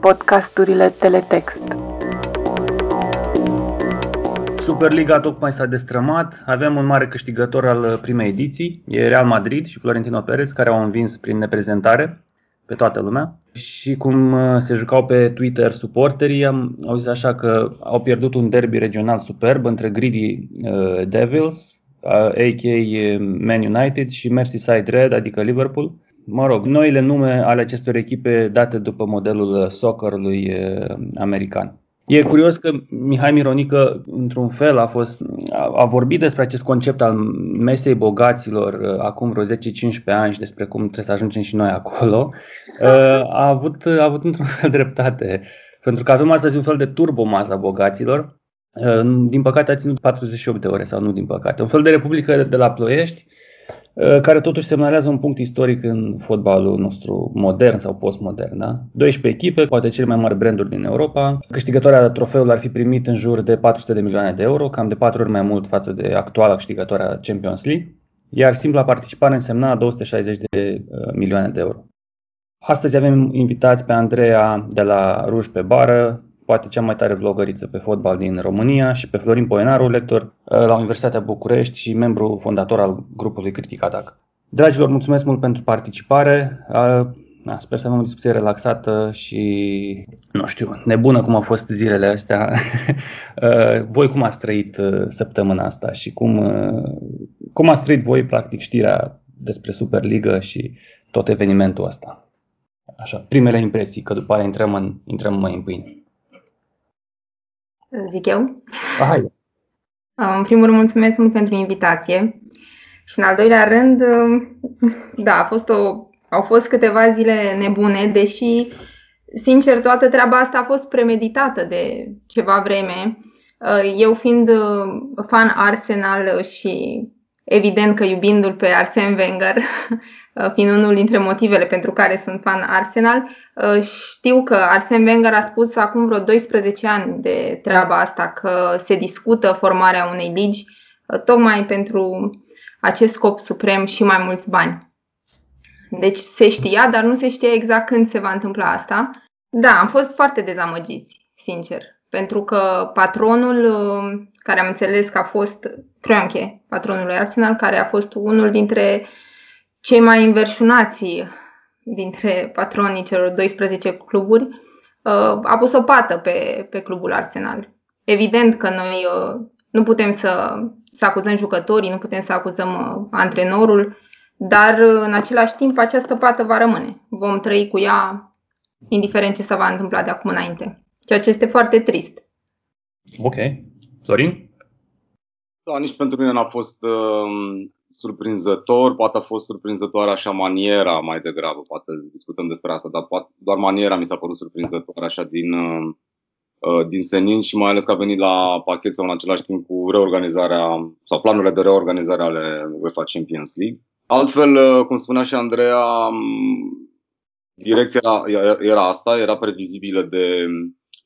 Podcasturile Teletext. Superliga tocmai s-a destrămat, avem un mare câștigător al primei ediții, e Real Madrid și Florentino Perez, care au învins prin neprezentare pe toată lumea. Și cum uh, se jucau pe Twitter suporterii, am auzit așa că au pierdut un derby regional superb între Greedy uh, Devils, a.k.a. Man United și Merseyside Red, adică Liverpool. Mă rog, noile nume ale acestor echipe date după modelul soccerului uh, american. E curios că Mihai Mironică, într-un fel, a, fost, a, a vorbit despre acest concept al mesei bogaților uh, acum vreo 10-15 ani și despre cum trebuie să ajungem și noi acolo. Uh, a avut, a avut într-un fel dreptate, pentru că avem astăzi un fel de turbomasa bogaților. Uh, din păcate a ținut 48 de ore, sau nu din păcate. Un fel de republică de la Ploiești, Uh, care totuși semnalează un punct istoric în fotbalul nostru modern sau postmodern. Da? 12 echipe, poate cele mai mari branduri din Europa. Câștigătoarea trofeului ar fi primit în jur de 400 de milioane de euro, cam de 4 ori mai mult față de actuala câștigătoarea Champions League, iar simpla participare însemna 260 de uh, milioane de euro. Astăzi avem invitați pe Andreea de la Ruj pe Bară, poate cea mai tare vlogăriță pe fotbal din România și pe Florin Poenaru, lector uh, la Universitatea București și membru fondator al grupului Critic Atac. Dragilor, mulțumesc mult pentru participare. Uh, da, sper să avem o discuție relaxată și, nu știu, nebună cum au fost zilele astea. Uh, voi cum ați trăit săptămâna asta și cum, cum ați trăit voi, practic, știrea despre Superliga și tot evenimentul ăsta? Așa, primele impresii, că după aia intrăm, în, intrăm mai în pâine zic eu. Hai. În primul rând, mulțumesc mult pentru invitație. Și în al doilea rând, da, a fost o, au fost câteva zile nebune, deși, sincer, toată treaba asta a fost premeditată de ceva vreme. Eu fiind fan Arsenal și evident că iubindu-l pe Arsene Wenger, fiind unul dintre motivele pentru care sunt fan Arsenal, Uh, știu că Arsene Wenger a spus acum vreo 12 ani de treaba asta, că se discută formarea unei ligi uh, tocmai pentru acest scop suprem și mai mulți bani. Deci se știa, dar nu se știa exact când se va întâmpla asta. Da, am fost foarte dezamăgiți, sincer, pentru că patronul, uh, care am înțeles că a fost Kroenke, patronul lui Arsenal, care a fost unul dintre cei mai înverșunați dintre patronii celor 12 cluburi, uh, a pus o pată pe, pe clubul Arsenal. Evident că noi uh, nu putem să, să acuzăm jucătorii, nu putem să acuzăm uh, antrenorul, dar în același timp această pată va rămâne. Vom trăi cu ea indiferent ce se va întâmpla de acum înainte. Ceea ce este foarte trist. Ok. Sorin? Da, nici pentru mine n-a fost uh, surprinzător, poate a fost surprinzătoare așa maniera mai degrabă, poate discutăm despre asta, dar poate, doar maniera mi s-a părut surprinzătoare așa din, uh, uh, din senin și mai ales că a venit la pachet sau în același timp cu reorganizarea sau planurile de reorganizare ale UEFA Champions League. Altfel, uh, cum spunea și Andreea, um, direcția era, era asta, era previzibilă de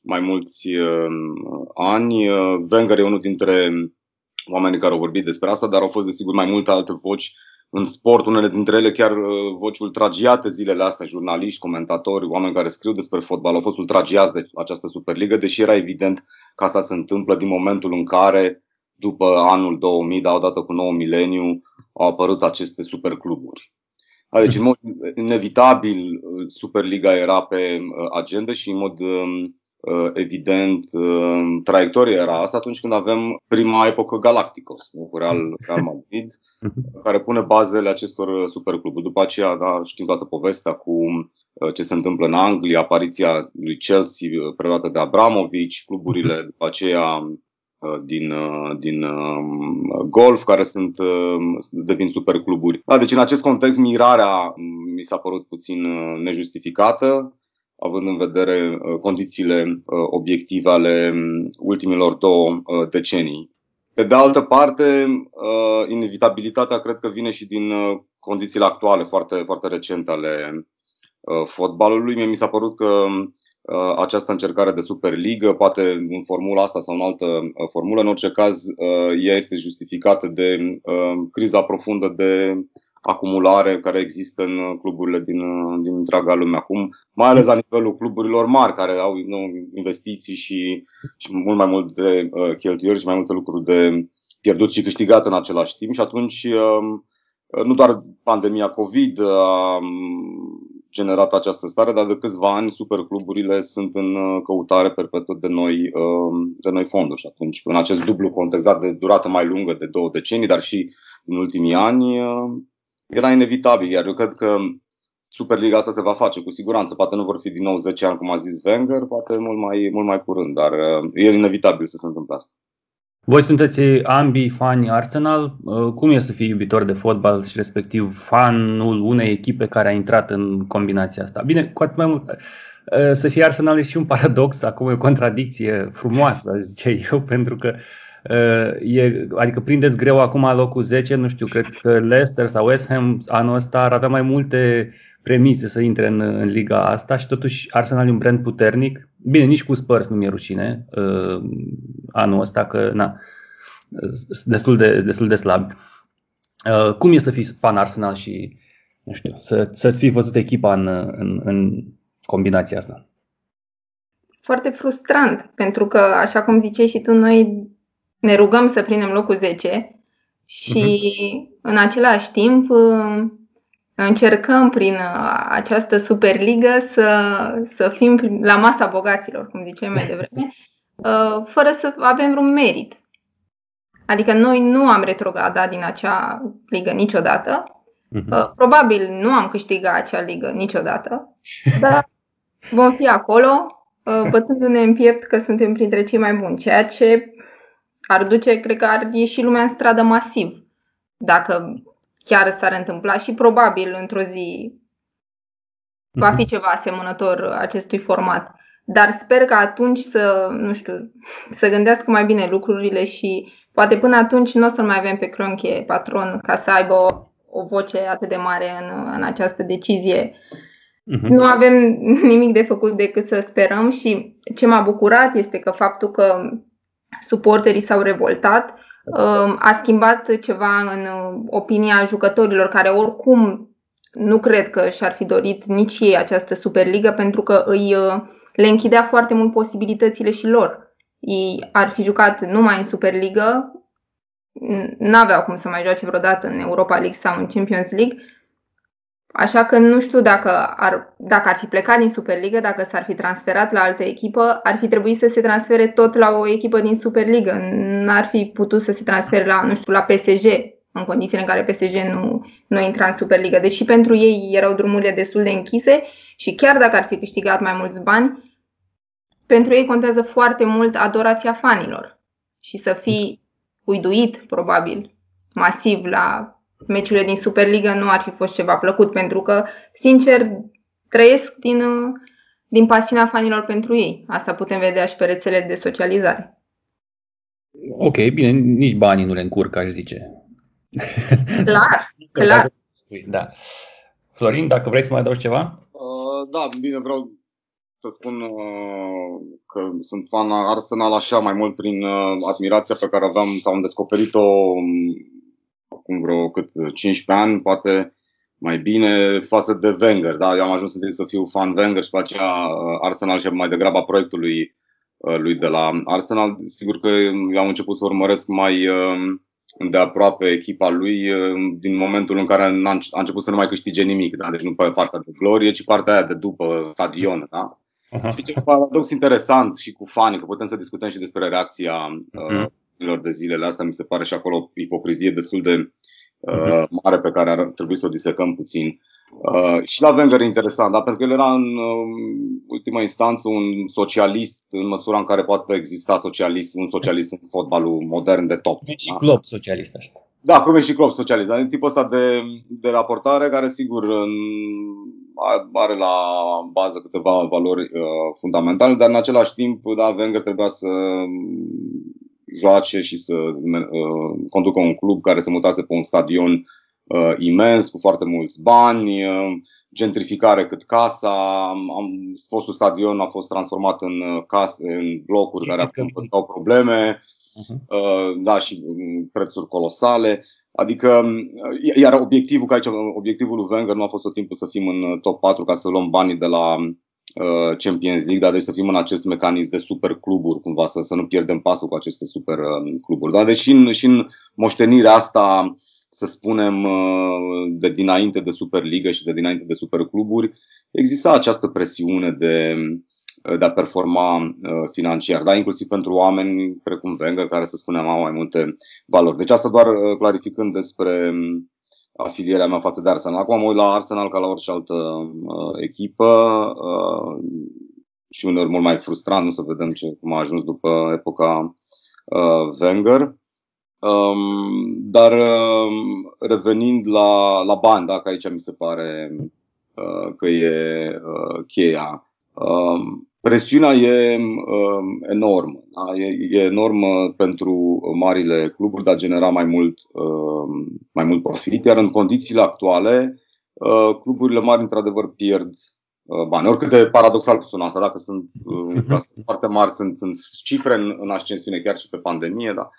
mai mulți ani. Wenger e unul dintre oamenii care au vorbit despre asta, dar au fost desigur mai multe alte voci în sport, unele dintre ele chiar uh, voci ultragiate zilele astea, jurnaliști, comentatori, oameni care scriu despre fotbal, au fost ultragiați de această Superligă, deși era evident că asta se întâmplă din momentul în care, după anul 2000, dar odată cu nou mileniu, au apărut aceste supercluburi. Deci, în mod inevitabil, Superliga era pe uh, agenda și în mod um, Uh, evident, uh, traiectoria era asta atunci când avem prima epocă Galacticos, cu Real, Real Madrid, mhm. care pune bazele acestor supercluburi. După aceea, da, știm toată povestea cu uh, ce se întâmplă în Anglia, apariția lui Chelsea preluată de Abramovich, cluburile după aceea din, din golf, care sunt, devin supercluburi. Da, deci în acest context mirarea mi s-a părut puțin nejustificată având în vedere uh, condițiile uh, obiective ale um, ultimilor două uh, decenii. Pe de altă parte, inevitabilitatea cred că vine și din condițiile actuale, foarte, foarte recente ale fotbalului. Mie mi s-a părut că uh, această încercare de Superligă, poate în formula asta sau în altă uh, formulă. În orice caz, uh, ea este justificată de uh, criza profundă de acumulare care există în cluburile din, din întreaga lume acum, mai ales la nivelul cluburilor mari care au nu, investiții și, și mult mai mult de uh, cheltuieli și mai multe lucruri de pierdut și câștigat în același timp și atunci uh, nu doar pandemia COVID a generat această stare, dar de câțiva ani supercluburile sunt în uh, căutare perpetuă de noi, uh, de noi fonduri. Și atunci, în acest dublu context de durată mai lungă de două decenii, dar și în ultimii ani, uh, era inevitabil. Iar eu cred că Superliga asta se va face cu siguranță. Poate nu vor fi din nou 10 ani, cum a zis Wenger, poate mult mai, mult mai curând, dar e inevitabil să se întâmple asta. Voi sunteți ambii fani Arsenal. Uh, cum e să fii iubitor de fotbal și respectiv fanul unei echipe care a intrat în combinația asta? Bine, cu atât mai mult uh, să fie Arsenal e și un paradox, acum e o contradicție frumoasă, aș zice eu, pentru că uh, e, adică prindeți greu acum locul 10, nu știu, cred că Leicester sau West Ham anul ăsta ar avea mai multe premise să intre în, în liga asta și totuși Arsenal e un brand puternic. Bine, nici cu Spurs nu mi-e rușine uh, anul ăsta, că na, destul de, destul de slab. Uh, cum e să fii fan Arsenal și nu știu, să, să-ți fi văzut echipa în, în, în combinația asta? Foarte frustrant, pentru că, așa cum ziceai și tu, noi ne rugăm să prindem locul 10 și uh-huh. în același timp uh, încercăm prin uh, această Superligă să, să fim la masa bogaților, cum ziceai mai devreme, uh, fără să avem vreun merit. Adică noi nu am retrogradat din acea ligă niciodată. Uh-huh. Probabil nu am câștigat acea ligă niciodată, dar vom fi acolo, bătându-ne în piept că suntem printre cei mai buni, ceea ce ar duce, cred că ar ieși lumea în stradă masiv. Dacă chiar s-ar întâmpla și probabil într-o zi va fi mhm. ceva asemănător acestui format. Dar sper că atunci să, nu știu, să gândească mai bine lucrurile și poate până atunci nu o să mai avem pe Cronche patron ca să aibă o, o voce atât de mare în, în această decizie. Uh-huh. Nu avem nimic de făcut decât să sperăm și ce m-a bucurat este că faptul că suporterii s-au revoltat a schimbat ceva în uh, opinia jucătorilor care oricum nu cred că și-ar fi dorit nici ei această Superligă pentru că îi, uh, le închidea foarte mult posibilitățile și lor. Ei ar fi jucat numai în Superligă, n-aveau cum să mai joace vreodată în Europa League sau în Champions League Așa că nu știu dacă ar, dacă ar fi plecat din Superliga, dacă s-ar fi transferat la altă echipă, ar fi trebuit să se transfere tot la o echipă din Superliga. N-ar fi putut să se transfere la, nu știu, la PSG, în condițiile în care PSG nu, nu intra în Superliga. Deși pentru ei erau drumurile destul de închise și chiar dacă ar fi câștigat mai mulți bani, pentru ei contează foarte mult adorația fanilor și să fii uiduit, probabil, masiv la meciurile din Superliga nu ar fi fost ceva plăcut, pentru că, sincer, trăiesc din, din pasiunea fanilor pentru ei. Asta putem vedea și pe rețele de socializare. Ok, bine, nici banii nu le încurcă, aș zice. Clar, clar. Da. Florin, dacă vrei să mai adaugi ceva? Uh, da, bine, vreau să spun uh, că sunt fan Arsenal așa mai mult prin uh, admirația pe care aveam sau am descoperit-o um, acum vreo cât 15 ani, poate mai bine față de Wenger. Da? Eu am ajuns întâi să fiu fan Wenger și pe aceea uh, Arsenal și mai degrabă proiectului uh, lui de la Arsenal. Sigur că eu am început să urmăresc mai uh, de aproape echipa lui din momentul în care a început să nu mai câștige nimic. Da? Deci nu pe partea de glorie, ci partea aia de după stadion. Da? Uh-huh. Și ce paradox interesant și cu fanii, că putem să discutăm și despre reacția uh-huh de zilele astea, mi se pare și acolo o ipocrizie destul de uh, mare pe care ar trebui să o disecăm puțin. Uh, și la Wenger e interesant, da? pentru că el era în uh, ultima instanță un socialist în măsura în care poate exista socialist, un socialist în fotbalul modern de top. E și club socialist așa. Da, cum e și club socialist. Dar e tipul ăsta de, de raportare care sigur în, are la bază câteva valori uh, fundamentale, dar în același timp, da, Wenger trebuia să joace și să uh, conducă un club care se mutase pe un stadion uh, imens, cu foarte mulți bani, uh, gentrificare cât casa, am, fostul stadion a fost transformat în, uh, case, în blocuri care acum au probleme, uh-huh. uh, da, și um, prețuri colosale. Adică, um, iar obiectivul, că aici, obiectivul lui Wenger nu a fost tot timpul să fim în uh, top 4 ca să luăm banii de la uh, Champions League, dar deci să fim în acest mecanism de super cluburi, cumva, să, să nu pierdem pasul cu aceste super uh, cluburi. Da? Deci și în, și în moștenirea asta să spunem, uh, de dinainte de Superliga și de dinainte de supercluburi, exista această presiune de, uh, de a performa uh, financiar, da? inclusiv pentru oameni precum Wenger, care, să spunem, au mai multe valori. Deci asta doar clarificând despre um, afilierea mea față de Arsenal. Acum mă uit la Arsenal ca la orice altă uh, echipă uh, și uneori mult mai frustrant nu să vedem ce, cum a ajuns după epoca uh, Wenger. Um, dar um, revenind la, la bani, da, că aici mi se pare uh, că e uh, cheia. Um, presiunea e um, enormă. Da? E, e enormă pentru marile cluburi de a genera mai mult, um, mai mult profit, iar în condițiile actuale, uh, cluburile mari într-adevăr pierd uh, bani. Oricât de paradoxal sună asta, dacă sunt uh, foarte mari, sunt, sunt cifre în, în ascensiune, chiar și pe pandemie, da?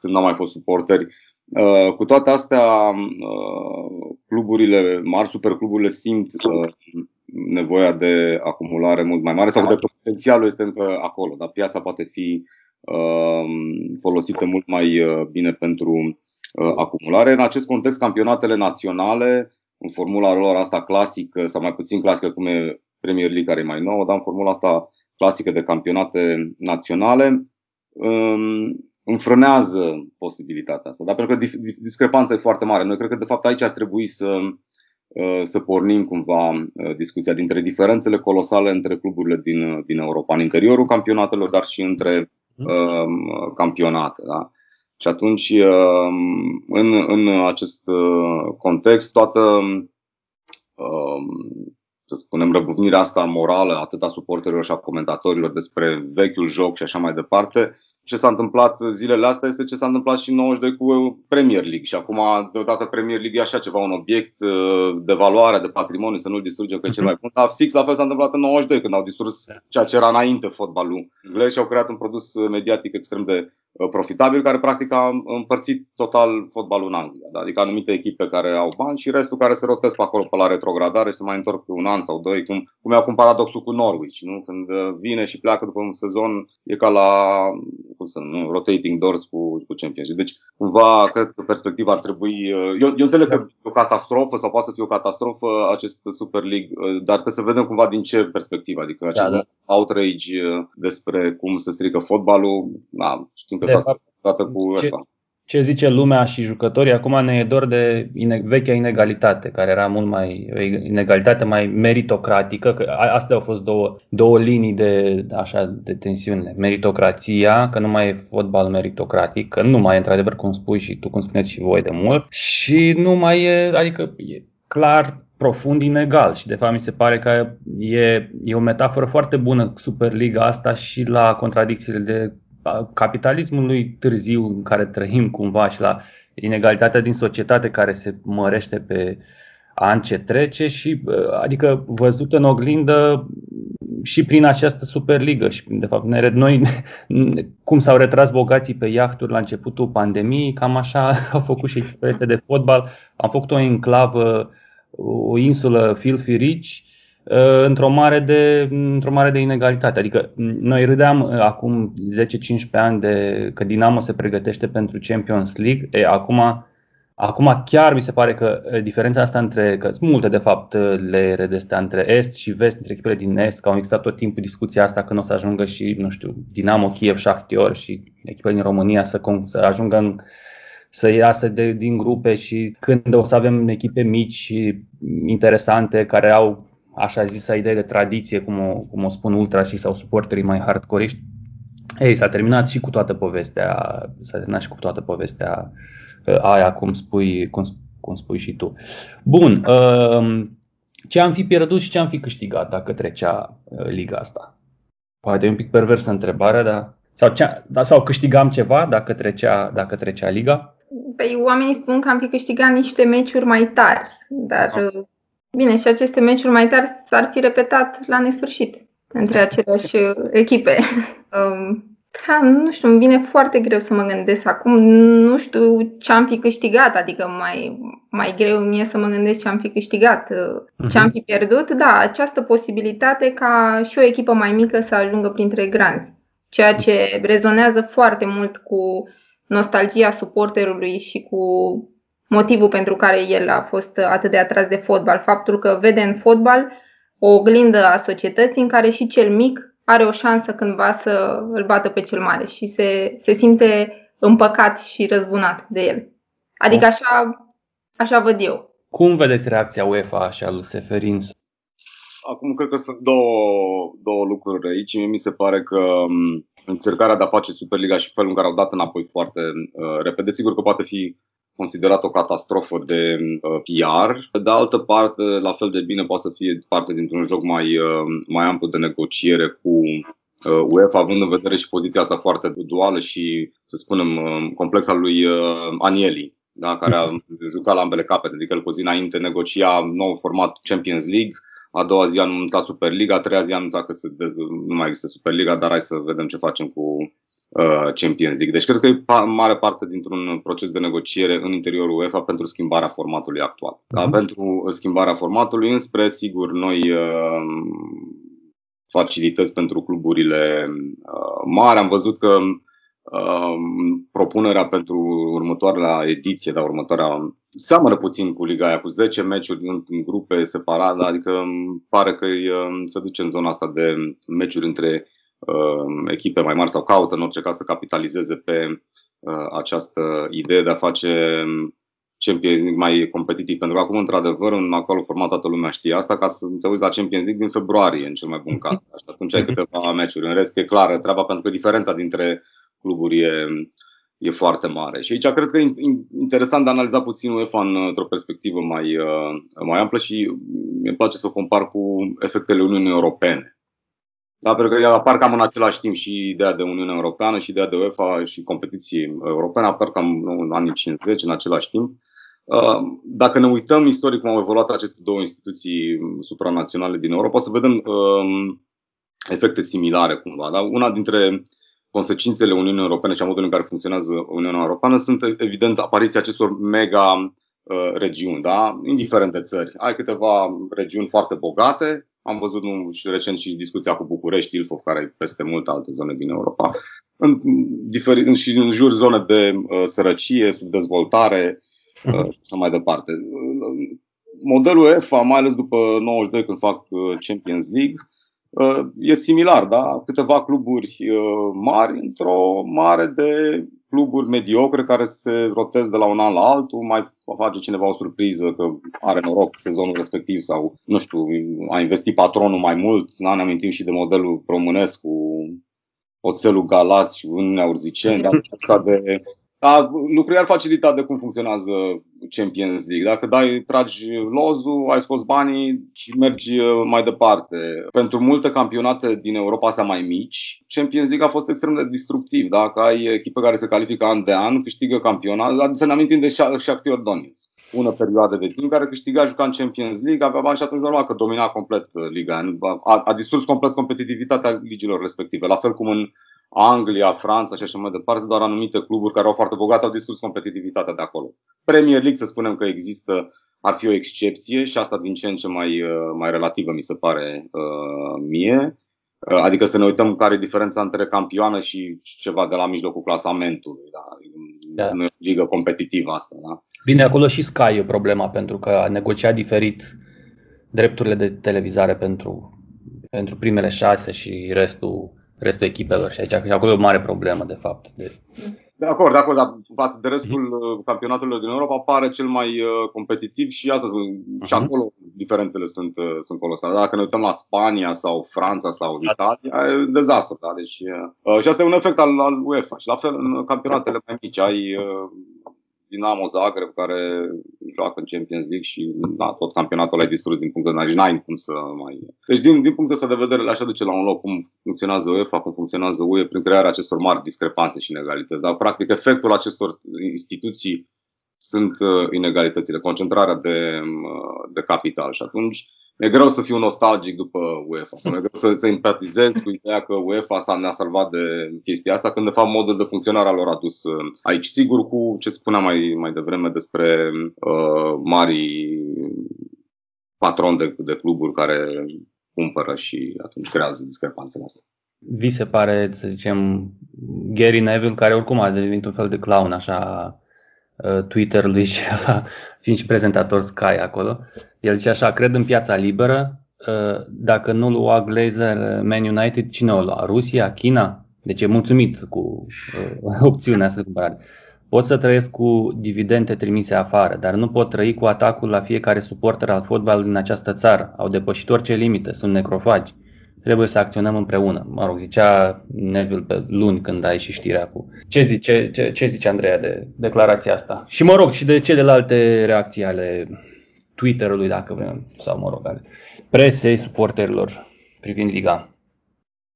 când n-au mai fost suporteri. Uh, cu toate astea, uh, cluburile mari, supercluburile simt uh, nevoia de acumulare mult mai mare sau de potențialul este încă acolo, dar piața poate fi folosită mult mai bine pentru acumulare. În acest context, campionatele naționale, în formula lor asta clasică sau mai puțin clasică cum e Premier League care e mai nouă, dar în formula asta clasică de campionate naționale, um, înfrânează posibilitatea asta. Dar pentru că discrepanța e foarte mare. Noi cred că de fapt aici ar trebui să, uh, să pornim cumva uh, discuția dintre diferențele colosale între cluburile din, din Europa, în interiorul campionatelor, dar și între uh, campionate. Da? Și atunci, uh, în, în acest context, toată, uh, să spunem, răbufnirea asta morală, atât a suporterilor și a comentatorilor despre vechiul joc și așa mai departe, ce s-a întâmplat zilele astea este ce s-a întâmplat și în 92 cu Premier League. Și acum, deodată, Premier League e așa ceva, un obiect uh, de valoare, de patrimoniu, să nu-l distrugem că e cel mai bun. Dar fix la fel s-a întâmplat în 92, când au distrus ceea ce era înainte fotbalul. Englezii și au creat un produs mediatic extrem de uh, profitabil, care practic a împărțit total fotbalul în Anglia. Da? Adică anumite echipe care au bani și restul care se rotesc pe acolo pe la retrogradare și se mai întorc pe un an sau doi, cum, cum e acum paradoxul cu Norwich. Nu? Când uh, vine și pleacă după un sezon, e ca la cum să nu, rotating doors cu, cu Champions League. Deci, cumva, cred că perspectiva ar trebui... Uh, eu, eu înțeleg că e o catastrofă sau poate să fie o catastrofă acest Super League, uh, dar trebuie să vedem cumva din ce perspectivă, adică acest da, da. outrage uh, despre cum se strică fotbalul, da, știm că s-a fapt, cu ce, ce zice lumea și jucătorii, acum ne e dor de ine- vechea inegalitate, care era mult mai, o inegalitate mai meritocratică, că astea au fost două, două linii de, așa, de tensiune. Meritocrația, că nu mai e fotbal meritocratic, că nu mai e într-adevăr cum spui și tu, cum spuneți și voi de mult, și nu mai e, adică e clar profund inegal și de fapt mi se pare că e, e o metaforă foarte bună Superliga asta și la contradicțiile de capitalismului târziu în care trăim cumva și la inegalitatea din societate care se mărește pe an ce trece și adică văzut în oglindă și prin această Superligă și de fapt noi cum s-au retras bogații pe iahturi la începutul pandemiei, cam așa au făcut și echipele de fotbal. Am făcut o enclavă, o insulă filthy rich Uh, într-o mare, de, într-o mare de inegalitate. Adică noi râdeam uh, acum 10-15 ani de că Dinamo se pregătește pentru Champions League. E, acum, acum chiar mi se pare că uh, diferența asta între, că sunt multe de fapt le redestea între Est și Vest, între echipele din Est, că au existat tot timpul discuția asta când o să ajungă și, nu știu, Dinamo, Kiev, Shakhtyor și echipele din România să, să ajungă în să iasă de, din grupe și când o să avem echipe mici și interesante care au așa zisa idee de tradiție, cum o, cum o spun ultra și sau suporterii mai hardcore ei, s-a terminat și cu toată povestea, s-a terminat și cu toată povestea uh, aia, cum spui, cum, cum spui și tu. Bun, uh, ce am fi pierdut și ce am fi câștigat dacă trecea uh, liga asta? Poate e un pic perversă întrebarea, dar sau, ce, da, sau câștigam ceva dacă trecea, dacă trecea liga? Păi oamenii spun că am fi câștigat niște meciuri mai tari, dar ah. Bine, și aceste meciuri mai tari s-ar fi repetat la nesfârșit între aceleași echipe. Um, da, nu știu, îmi vine foarte greu să mă gândesc acum. Nu știu ce am fi câștigat, adică mai, mai greu mie să mă gândesc ce am fi câștigat, uh, ce am fi pierdut. Da, această posibilitate ca și o echipă mai mică să ajungă printre granzi, ceea ce rezonează foarte mult cu nostalgia suporterului și cu motivul pentru care el a fost atât de atras de fotbal. Faptul că vede în fotbal o oglindă a societății în care și cel mic are o șansă cândva să îl bată pe cel mare și se, se simte împăcat și răzbunat de el. Adică așa, așa văd eu. Cum vedeți reacția UEFA și a lui Seferin? Acum cred că sunt două, două lucruri aici. Mie mi se pare că încercarea de a face Superliga și felul în care au dat înapoi foarte uh, repede, sigur că poate fi considerat o catastrofă de uh, PR. De altă parte, la fel de bine poate să fie parte dintr-un joc mai, uh, mai amplu de negociere cu uh, UEFA, având în vedere și poziția asta foarte duală și, să spunem, uh, complexa lui uh, Anieli, da, care a jucat la ambele capete, adică el cu zi înainte negocia nou format Champions League, a doua zi a anunțat Superliga, a treia zi a anunțat că se, nu mai există Superliga, dar hai să vedem ce facem cu Uh, Champions League. Deci cred că e mare parte dintr-un proces de negociere în interiorul UEFA pentru schimbarea formatului actual. Uh-huh. Da? Mhm. Pentru schimbarea formatului, înspre, sigur, noi uh, facilități pentru cluburile uh, mari. Am văzut că uh, propunerea pentru următoarea ediție, dar următoarea seamănă puțin cu Liga aia, cu 10 meciuri în, în grupe separate, adică pare că se duce în zona asta de meciuri între uh, echipe mai mari sau caută în orice caz să capitalizeze pe uh, această idee de a face Champions League mai competitiv. Pentru că acum, într-adevăr, în actualul format toată lumea știe asta, ca să te uiți la Champions League din februarie, în cel mai bun caz. Și atunci ai mhm. câteva meciuri. În rest, e clară treaba, pentru că diferența dintre cluburi e, e foarte mare. Și aici cred că e interesant de analiza puțin UEFA într-o perspectivă mai, uh, mai amplă și mi place să o compar cu efectele Uniunii Europene. Da, pentru că apar cam în același timp și ideea de Uniune Europeană și ideea de UEFA și competiții europene apar cam în anii 50 în același timp. Uh, dacă ne uităm istoric cum au evoluat aceste două instituții supranaționale din Europa, o să vedem um, efecte similare cumva. Da? Una dintre consecințele Uniunii Europene și a modului în care funcționează Uniunea Europeană sunt evident apariția acestor mega uh, regiuni, da? indiferent de țări. Ai câteva regiuni foarte bogate, am văzut nu, și recent și discuția cu București, Ilfov, care e peste multe alte zone din Europa. În, diferi, și în jur zone de uh, sărăcie, subdezvoltare uh, mhm. și așa mai departe. Modelul EFA, mai ales după 92 când fac uh, Champions League, uh, e similar, da? Câteva cluburi uh, mari într-o mare de cluburi mediocre care se rotez de la un an la altul, mai face cineva o surpriză că are noroc sezonul respectiv sau, nu știu, a investit patronul mai mult. Da, ne amintim și de modelul românesc cu oțelul Galați și Uniunea Urziceni, dar de da, lucrurile ar facilita de cum funcționează Champions League. Dacă dai, tragi lozul, ai scos banii și mergi uh, mai departe. Pentru multe campionate din Europa astea mai mici, Champions League a fost extrem de destructiv. Dacă ai echipe care se califică an de an, câștigă campionat, să ne amintim de Shakhtar Donetsk bună perioadă de timp, care câștiga, juca în Champions League, avea bani și atunci normal că domina complet uh, liga. A, a distrus complet competitivitatea ligilor respective. La fel cum în Anglia, Franța și așa mai departe, doar anumite cluburi care au foarte bogate au distrus competitivitatea de acolo. Premier League, să spunem că există, ar fi o excepție și asta din ce în ce mai, uh, mai relativă, mi se pare uh, mie. Uh, adică să ne uităm care e diferența între campioană și ceva de la mijlocul clasamentului. Da? Da. Nu e o ligă competitivă asta. Da? Bine, acolo și Sky e problema, pentru că a negociat diferit drepturile de televizare pentru, pentru primele șase și restul restul echipelor și aici acolo e o mare problemă, de fapt. De... De acord, de acord, dar față de restul mm-hmm. campionatelor din Europa pare cel mai uh, competitiv și asta uh-huh. și mhm. acolo diferențele sunt, uh, sunt colosale. Dacă ne uităm la Spania sau Franța sau Italia, e dezastru, da? Deci, uh, și asta e un efect al, al UEFA. Și la fel în campionatele mai mici ai uh, Dinamo Zagreb care joacă în Champions League și da, tot campionatul ai distrus din punct de vedere, n-ai cum să mai... Deci din, din punct de vedere le așa duce la un loc cum funcționează UEFA, cum funcționează UE prin crearea acestor mari discrepanțe și inegalități. Dar practic efectul acestor instituții sunt uh, inegalitățile, concentrarea de, uh, de capital și atunci mi-e greu să fiu nostalgic după UEFA, să mi-e greu să, să empatizez cu ideea că UEFA s-a ne-a salvat de chestia asta, când de fapt modul de funcționare lor a dus uh, aici. Sigur cu ce spuneam mai, mai devreme despre uh, mari patroni de, de cluburi care cumpără și atunci creează discrepanțele astea. Vi se pare, să zicem, Gary Neville, care oricum a devenit un fel de clown, așa, uh, Twitter-ului și fiind și prezentator Sky acolo. El zice așa, cred în piața liberă, uh, dacă nu lua Glazer uh, Man United, cine o lua? Rusia? China? Deci e mulțumit cu opțiunea asta de cumpărare. Pot să trăiesc cu dividende trimise afară, dar nu pot trăi cu atacul la fiecare suporter al fotbalului din această țară. Au depășit orice limite, sunt necrofagi. Trebuie să acționăm împreună. Mă rog, zicea Neville pe luni când ai și știrea cu... Ce zice, ce, ce zice Andreea de declarația asta? Și mă rog, și de celelalte reacții ale Twitter-ului, dacă vrem, sau mă rog, ale presei, suporterilor privind Liga.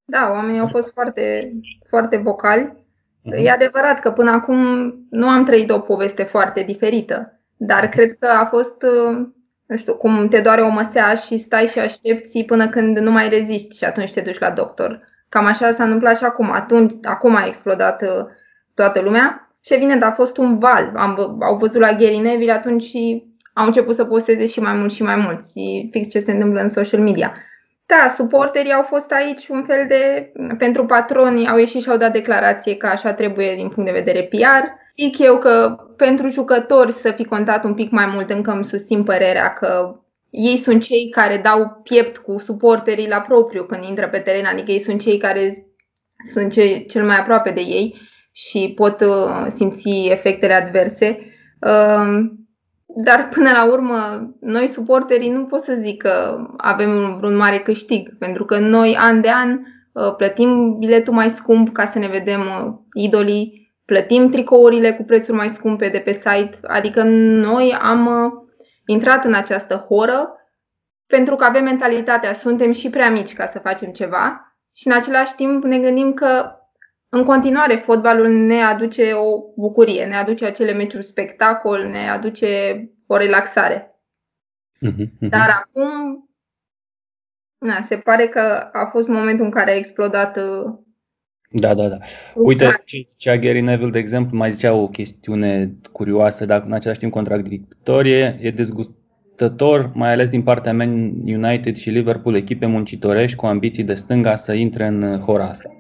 Da, oamenii au fost foarte, foarte vocali Mhm. E adevărat că până acum nu am trăit o poveste foarte diferită, dar mhm. cred că a fost, uh, nu știu, cum te doare o măsea și stai și aștepți până când nu mai reziști și atunci te duci la doctor. Cam așa s-a întâmplat și acum. Atunci, acum a explodat uh, toată lumea și evident a fost un val. Am, au văzut la Gary Neville atunci și au început să posteze și mai mult și mai mulți, fix ce se întâmplă în social media. Da, suporterii au fost aici un fel de, pentru patroni, au ieșit și au dat declarație că așa trebuie din punct de vedere PR. Zic eu că pentru jucători să fi contat un pic mai mult, încă îmi susțin părerea că ei sunt cei care dau piept cu suporterii la propriu când intră pe teren, adică ei sunt cei care sunt cei, cel mai aproape de ei și pot uh, simți efectele adverse. Uh, dar până la urmă, noi suporterii nu pot să zic că avem vreun mare câștig, pentru că noi an de an uh, plătim biletul mai scump ca să ne vedem uh, idolii, plătim tricourile cu prețuri mai scumpe de pe site, adică noi am uh, intrat în această horă pentru că avem mentalitatea, suntem și prea mici ca să facem ceva și în același timp ne gândim că în continuare, fotbalul ne aduce o bucurie, ne aduce acele meciuri spectacol, ne aduce o relaxare. Uh-huh, Dar acum, na, se pare că a fost momentul în care a explodat. Uh, da, da, da. Uite, ce zicea Gary Neville, de exemplu, mai zicea o chestiune curioasă, dacă în același timp contradictorie, e dezgustător, mai ales din partea Man United și Liverpool, echipe muncitorești cu ambiții de stânga să intre în hora asta.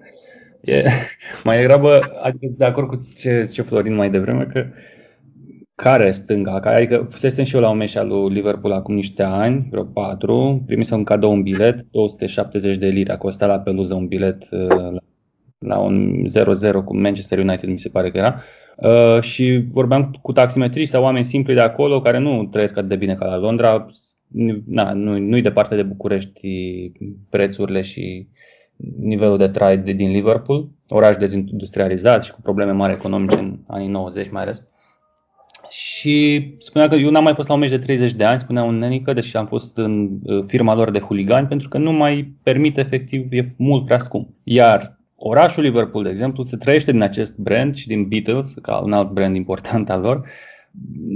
E, mai degrabă, adică de acord cu ce zice Florin mai devreme, că care stânga, care, adică fusesem și eu la un meci al lui Liverpool acum niște ani, vreo patru, primisem un cadou un bilet, 270 de lire, a costat la peluză un bilet uh, la un 0-0 cu Manchester United, mi se pare că era, uh, și vorbeam cu taximetriști sau oameni simpli de acolo care nu trăiesc atât de bine ca la Londra, na, nu, nu-i departe de București prețurile și nivelul de trai de, din Liverpool, oraș dezindustrializat și cu probleme mari economice în anii 90 mai ales. Și spunea că eu n-am mai fost la un meci de 30 de ani, spunea un nenică, deși am fost în uh, firma lor de huligani, pentru că nu mai permite efectiv, e mult prea scump. Iar orașul Liverpool, de exemplu, se trăiește din acest brand și din Beatles, ca un alt brand important al lor,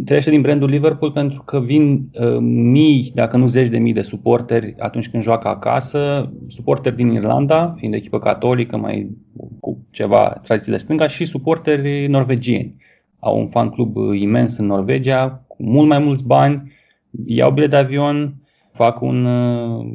trăiește din brandul Liverpool pentru că vin uh, mii, dacă nu zeci de mii de suporteri atunci când joacă acasă, suporteri din Irlanda, fiind echipă catolică, mai cu ceva tradiții de stânga, și suporteri norvegieni. Au un fan club imens în Norvegia, cu mult mai mulți bani, iau bilet de avion, fac un uh,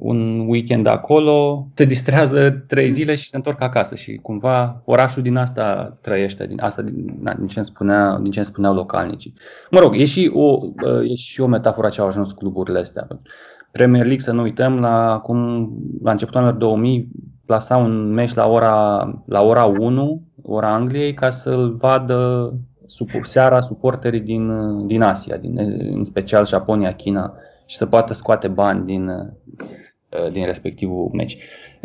un weekend acolo, se distrează trei zile și se întorc acasă și cumva orașul din asta trăiește, din asta din, na, din, ce, îmi spunea, din ce îmi spuneau localnicii. Mă rog, e și o, e și o metaforă ce au ajuns cluburile astea. Premier League, să nu uităm, la, acum, la începutul anilor 2000 plasa un meci la ora, la ora 1, ora Angliei, ca să-l vadă seara suporterii din, din Asia, din, în special Japonia, China, și să poată scoate bani din, Uh, din respectivul meci.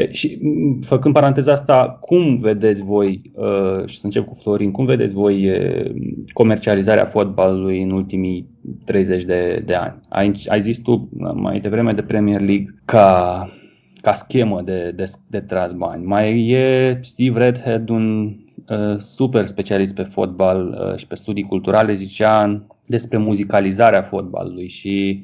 Și făcând paranteza asta, cum vedeți voi, uh, și să încep cu Florin, cum vedeți voi comercializarea fotbalului în ultimii 30 de, de ani? Ai, ai zis tu mai devreme de Premier League ca, ca schemă de, de, de tras bani. Mai e Steve Redhead un super specialist pe fotbal și pe studii culturale, zicea despre muzicalizarea fotbalului și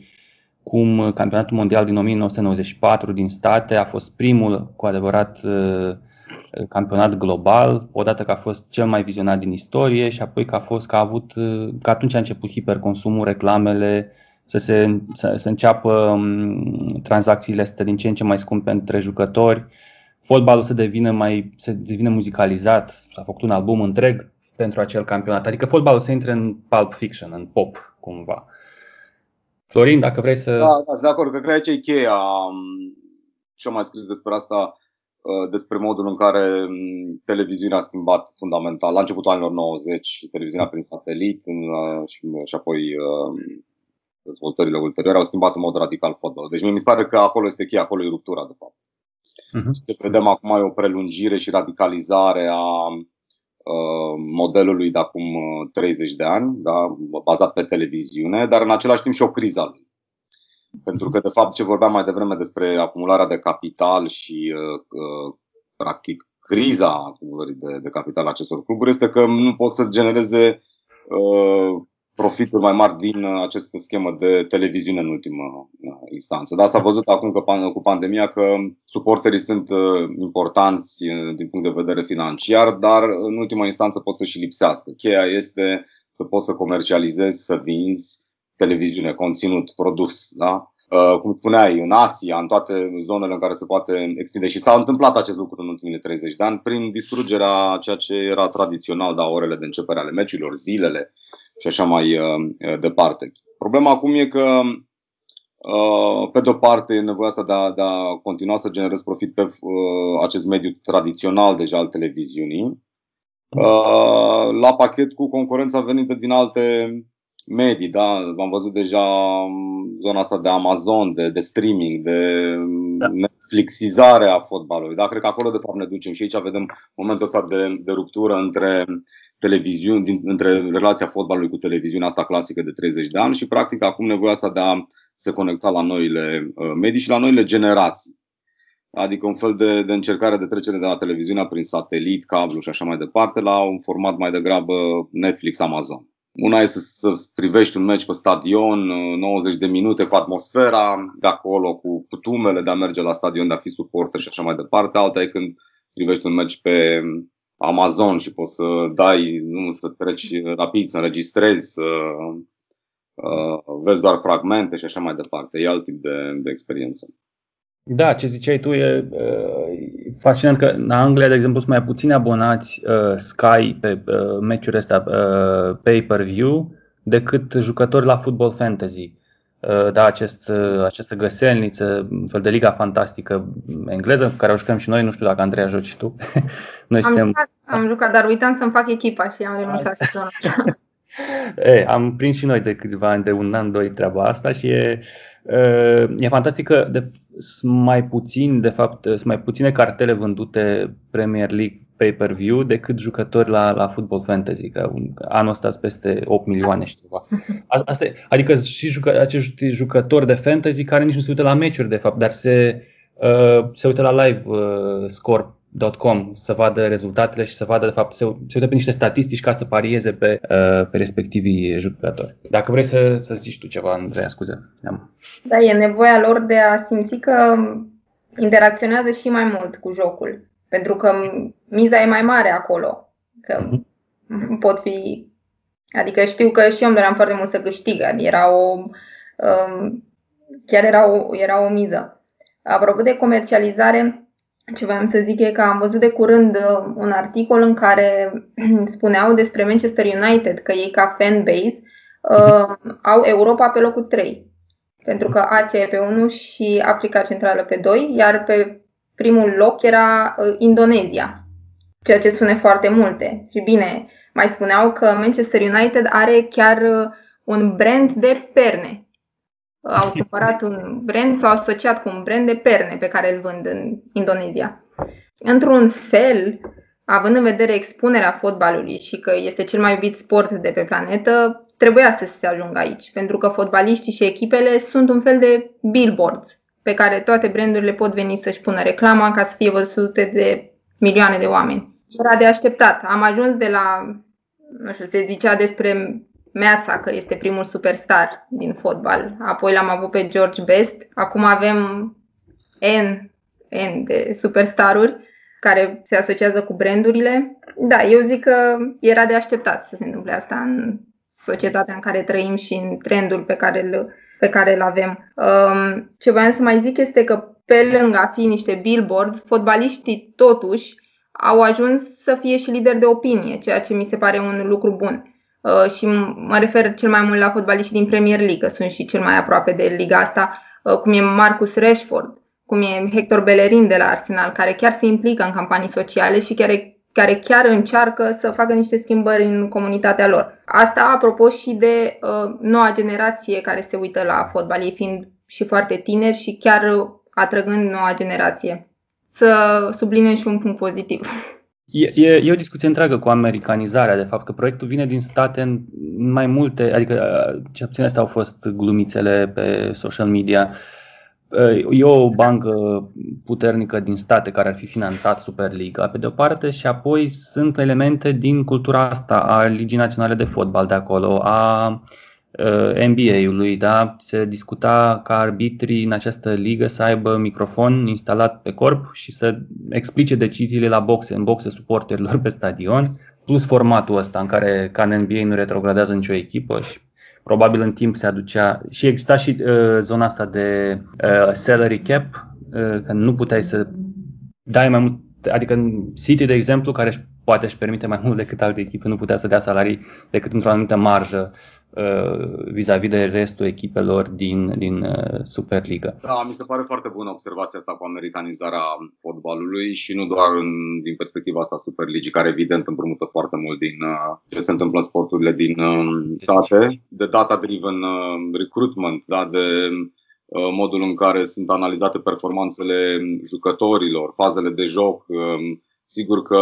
cum campionatul mondial din 1994 din state a fost primul cu adevărat campionat global, odată că a fost cel mai vizionat din istorie și apoi că a fost că a avut că atunci a început hiperconsumul, reclamele, să se să, să înceapă um, tranzacțiile astea din ce în ce mai scumpe între jucători, fotbalul să devină mai să devină muzicalizat, s-a făcut un album întreg pentru acel campionat. Adică fotbalul să intre în pulp fiction, în pop cumva. Florin, dacă vrei să... Da, da, de acord, cred că aici e cheia. Și am mai scris despre asta Uh, despre modul în care um, televiziunea a schimbat fundamental la începutul anilor 90 televiziunea prin satelit uh, și, și apoi uh, dezvoltările ulterioare au schimbat în mod radical fotbalul. Deci mi se pare că acolo este cheia, acolo e ruptura de fapt. Uh-huh. Ce vedem acum e o prelungire și radicalizare a modelului de acum 30 de ani, da, bazat pe televiziune, dar în același timp și o criză a lui. Pentru că, de fapt, ce vorbeam mai devreme despre acumularea de capital și, uh, uh, practic, criza acumulării de, de capital acestor cluburi este că nu pot să genereze uh, profituri mai mari din această schemă de televiziune în ultimă instanță. Dar s-a văzut acum că cu pandemia că suporterii sunt importanți din punct de vedere financiar, dar în ultima instanță pot să și lipsească. Cheia este să poți să comercializezi, să vinzi televiziune, conținut produs, da? Uh, cum spuneai, în Asia, în toate zonele în care se poate extinde. Și s-a întâmplat acest lucru în ultimele 30 de ani prin distrugerea ceea ce era tradițional, da, orele de începere ale meciurilor, zilele și așa mai uh, departe. Problema acum e că Uh, pe de-o parte, e nevoia asta de a, de a continua să generezi profit pe uh, acest mediu tradițional deja al televiziunii, uh, la pachet cu concurența venită din alte medii, da? Am văzut deja um, zona asta de Amazon, de, de streaming, de da. Netflixizare a fotbalului. Da? Cred că acolo de fapt ne ducem și aici vedem momentul ăsta de, de ruptură între televiziuni, din, între relația fotbalului cu televiziunea asta clasică de 30 de ani și practic acum nevoia asta de a se conecta la noile uh, medii și la noile generații. Adică un fel de, de încercare de trecere de la televiziunea prin satelit, cablu și așa mai departe la un format mai degrabă Netflix-Amazon. Una este să, să privești un meci pe stadion, 90 uh, de minute cu atmosfera de acolo, cu putumele de a merge la stadion, de a fi suporter și așa mai departe. Alta e când privești un meci pe Amazon și poți să dai, nu, să treci rapid, să înregistrezi, să uh, vezi doar fragmente și așa mai departe. E alt tip de, de experiență. Da, ce ziceai tu e uh, fascinant că în Anglia, de exemplu, sunt mai puțini abonați uh, Sky pe uh, meciuri astea uh, pay-per-view decât jucători la football fantasy. Uh, da, acest, uh, această găselniță, un fel de liga fantastică engleză, cu care o jucăm și noi, nu știu dacă Andreea joci și tu. noi am, suntem... jucat, am jucat, dar uitam să-mi fac echipa și am renunțat sezonul Ei, am prins și noi de câțiva ani, de un an, doi, treaba asta și e, E fantastic că de, sunt mai puțin, de fapt, sunt mai puține cartele vândute Premier League pay-per-view decât jucători la, la football fantasy, că anul ăsta sunt peste 8 milioane și ceva. Asta, adică și jucă, acești jucători de fantasy care nici nu se uită la meciuri, de fapt, dar se, uh, se uită la live uh, score Com să vadă rezultatele și să vadă, de fapt, se, se uită pe niște statistici ca să parieze pe, uh, pe respectivii jucători. Dacă vrei să, să zici tu ceva, Andreea, scuze. Am. Da, e nevoia lor de a simți că interacționează și mai mult cu jocul. Pentru că miza e mai mare acolo. Că uh-huh. pot fi. Adică știu că și eu îmi doream foarte mult să câștig. Adică era o. Um, chiar era o, era o miză. Apropo de comercializare, ce voiam să zic e că am văzut de curând uh, un articol în care spuneau despre Manchester United că ei ca fanbase uh, au Europa pe locul 3. Pentru că Asia e pe 1 și Africa Centrală pe 2, iar pe primul loc era uh, Indonezia. Ceea ce spune foarte multe. Și bine, mai spuneau că Manchester United are chiar uh, un brand de perne au cumpărat un brand, s-au asociat cu un brand de perne pe care îl vând în Indonezia. Într-un fel, având în vedere expunerea fotbalului și că este cel mai iubit sport de pe planetă, trebuia să se ajungă aici, pentru că fotbaliștii și echipele sunt un fel de billboards pe care toate brandurile pot veni să-și pună reclama ca să fie văzute de milioane de oameni. era de așteptat. Am ajuns de la, nu știu, se zicea despre Meața că este primul superstar din fotbal. Apoi l-am avut pe George Best. Acum avem N, N de superstaruri care se asociază cu brandurile. Da, eu zic că era de așteptat să se întâmple asta în societatea în care trăim și în trendul pe care îl, pe care îl avem. Um, ce voiam să mai zic este că pe lângă a fi niște billboards, fotbaliștii totuși au ajuns să fie și lideri de opinie, ceea ce mi se pare un lucru bun. Uh, și mă refer cel mai mult la fotbaliștii din Premier League, sunt și cel mai aproape de liga asta, uh, cum e Marcus Rashford, cum e Hector Bellerin de la Arsenal, care chiar se implică în campanii sociale și care, care chiar încearcă să facă niște schimbări în comunitatea lor. Asta apropo și de uh, noua generație care se uită la fotbal, ei fiind și foarte tineri și chiar atrăgând noua generație. Să subliniem și un punct pozitiv. E, e, e o discuție întreagă cu americanizarea, de fapt, că proiectul vine din state în mai multe, adică ce puțin astea au fost glumițele pe social media. E o bancă puternică din state care ar fi finanțat Superliga, pe de o parte, și apoi sunt elemente din cultura asta a Ligii Naționale de Fotbal de acolo, a Uh, NBA-ului, da? se discuta ca arbitrii în această ligă să aibă microfon instalat pe corp și să explice deciziile la boxe, în boxe suporterilor pe stadion, plus formatul ăsta în care ca în NBA nu retrogradează nicio echipă și probabil în timp se aducea și exista și uh, zona asta de uh, salary cap, uh, că nu puteai să dai mai mult, adică în City, de exemplu, care își poate își permite mai mult decât alte echipe, nu putea să dea salarii decât într-o anumită marjă. Uh, vis-a-vis de restul echipelor din, din uh, Superliga. Da, mi se pare foarte bună observația asta cu americanizarea fotbalului și nu doar în, din perspectiva asta Superligi, care evident împrumută foarte mult din uh, ce se întâmplă în sporturile din state, de data-driven recruitment, da, de modul în care sunt analizate performanțele jucătorilor, fazele de joc. Sigur că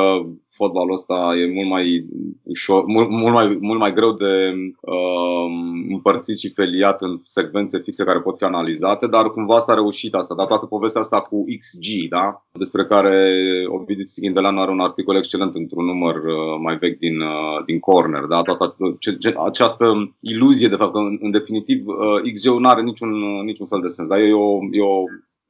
fotbalul ăsta e mult mai ușor, mult, mult, mai, mult mai greu de uh, împărțit și feliat în secvențe fixe care pot fi analizate, dar cumva s-a reușit asta, dar toată povestea asta cu XG, da? despre care Ovidiu Ghindeleanu are un articol excelent într-un număr uh, mai vechi din, uh, din Corner, da? toată ce, ce, această iluzie de fapt că în, în definitiv uh, XG-ul nu are niciun, uh, niciun fel de sens, da? e, o, e o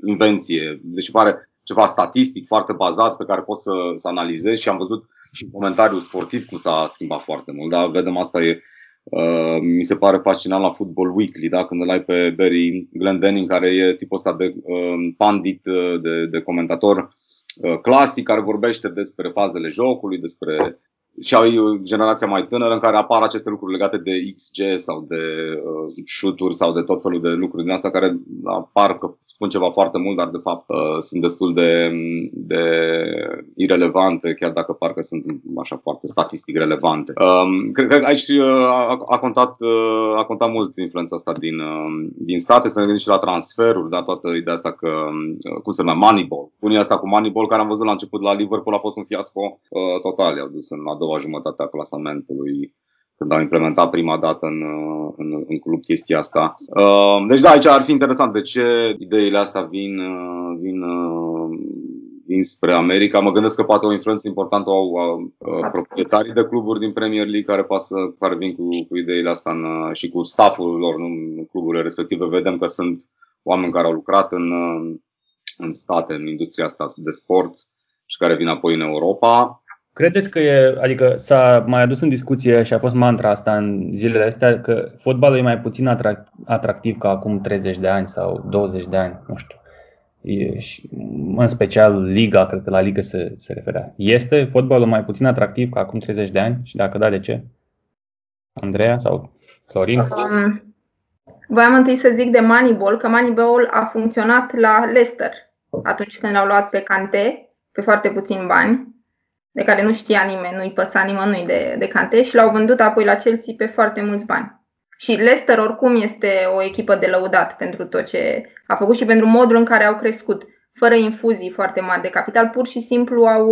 invenție, deși pare ceva statistic foarte bazat pe care poți să, să analizezi și am văzut și comentariul sportiv cum s-a schimbat foarte mult. Da? Vedem asta e Uh, mi se pare fascinant la Football Weekly, da? când îl ai pe Barry Glendenning, care e tipul ăsta de uh, pandit, uh, de, de comentator uh, clasic, care vorbește despre fazele jocului, despre și au generația mai tânără în care apar aceste lucruri legate de XG sau de uh, shoot sau de tot felul de lucruri din asta care apar că spun ceva foarte mult, dar de fapt uh, sunt destul de, de irelevante, chiar dacă parcă sunt așa foarte statistic relevante. Um, cred că aici uh, a, a, contat, uh, a contat mult influența asta din, uh, din state, să ne gândim și la transferuri, da, toată ideea asta că, uh, cum se numea, Moneyball. Punia asta cu Moneyball, care am văzut la început la Liverpool, a fost un fiasco uh, total, i-au dus în a doua jumătate a clasamentului când au implementat prima dată în, în, în club chestia asta. Uh, deci da, aici ar fi interesant de ce ideile astea vin, uh, vin, uh, vin spre America. Mă gândesc că poate o influență importantă au proprietarii de cluburi din Premier League care, pasă, care vin cu, cu ideile astea în, și cu stafful lor nu, în cluburile respective. Vedem că sunt oameni care au lucrat în, în state, în industria asta de sport și care vin apoi în Europa. Credeți că e, adică s-a mai adus în discuție și a fost mantra asta în zilele astea că fotbalul e mai puțin atractiv ca acum 30 de ani sau 20 de ani, nu știu. E, și, în special Liga, cred că la Liga se, se referea. Este fotbalul mai puțin atractiv ca acum 30 de ani și dacă da, de ce? Andreea sau Florin? Um, voiam întâi să zic de Moneyball, că Moneyball a funcționat la Leicester atunci când l-au luat pe Cante, pe foarte puțin bani de care nu știa nimeni, nu-i păsa nimănui de, de Cante și l-au vândut apoi la Chelsea pe foarte mulți bani. Și Leicester oricum este o echipă de lăudat pentru tot ce a făcut și pentru modul în care au crescut, fără infuzii foarte mari de capital, pur și simplu au,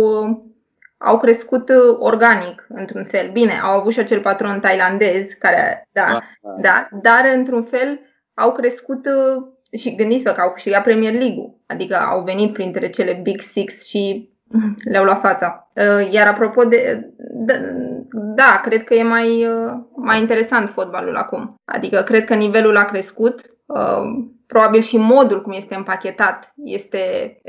au crescut organic, într-un fel. Bine, au avut și acel patron tailandez, care, da, da, da. da dar într-un fel au crescut și gândiți-vă că au câștigat Premier League-ul, adică au venit printre cele Big Six și Le-au luat fața. Uh, iar apropo de... Da, cred că e mai, uh, mai interesant fotbalul acum. Adică cred că nivelul a crescut. Uh, probabil și modul cum este împachetat este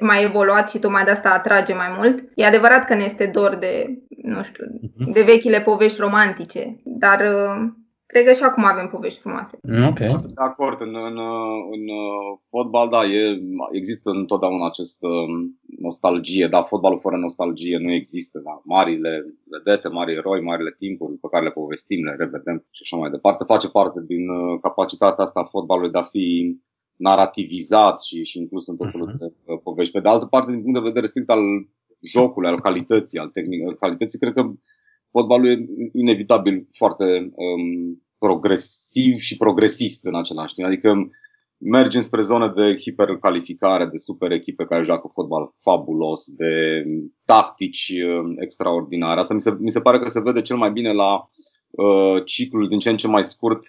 mai evoluat și tocmai de asta atrage mai mult. E adevărat că ne este dor de, nu știu, mhm. de vechile povești romantice, dar Cred că și acum avem povești frumoase. Mm, ok. De acord. În, în, în fotbal, da, e, există întotdeauna această nostalgie. Da, fotbalul fără nostalgie nu există. Da. Marile vedete, mari eroi, marile timpuri pe care le povestim, le revedem și așa mai departe. Face parte din uh, capacitatea asta a fotbalului de a fi narativizat și, și inclus în tot felul uh-huh. de uh, povești. Pe de altă parte, din punct de vedere strict al jocului, al calității, al tehnicii, calității, cred că fotbalul e inevitabil foarte um, progresiv și progresist în același timp. Adică mergem spre zone de hipercalificare, de super echipe care joacă fotbal fabulos, de tactici um, extraordinare. Asta mi se, mi se pare că se vede cel mai bine la uh, ciclul din ce în ce mai scurt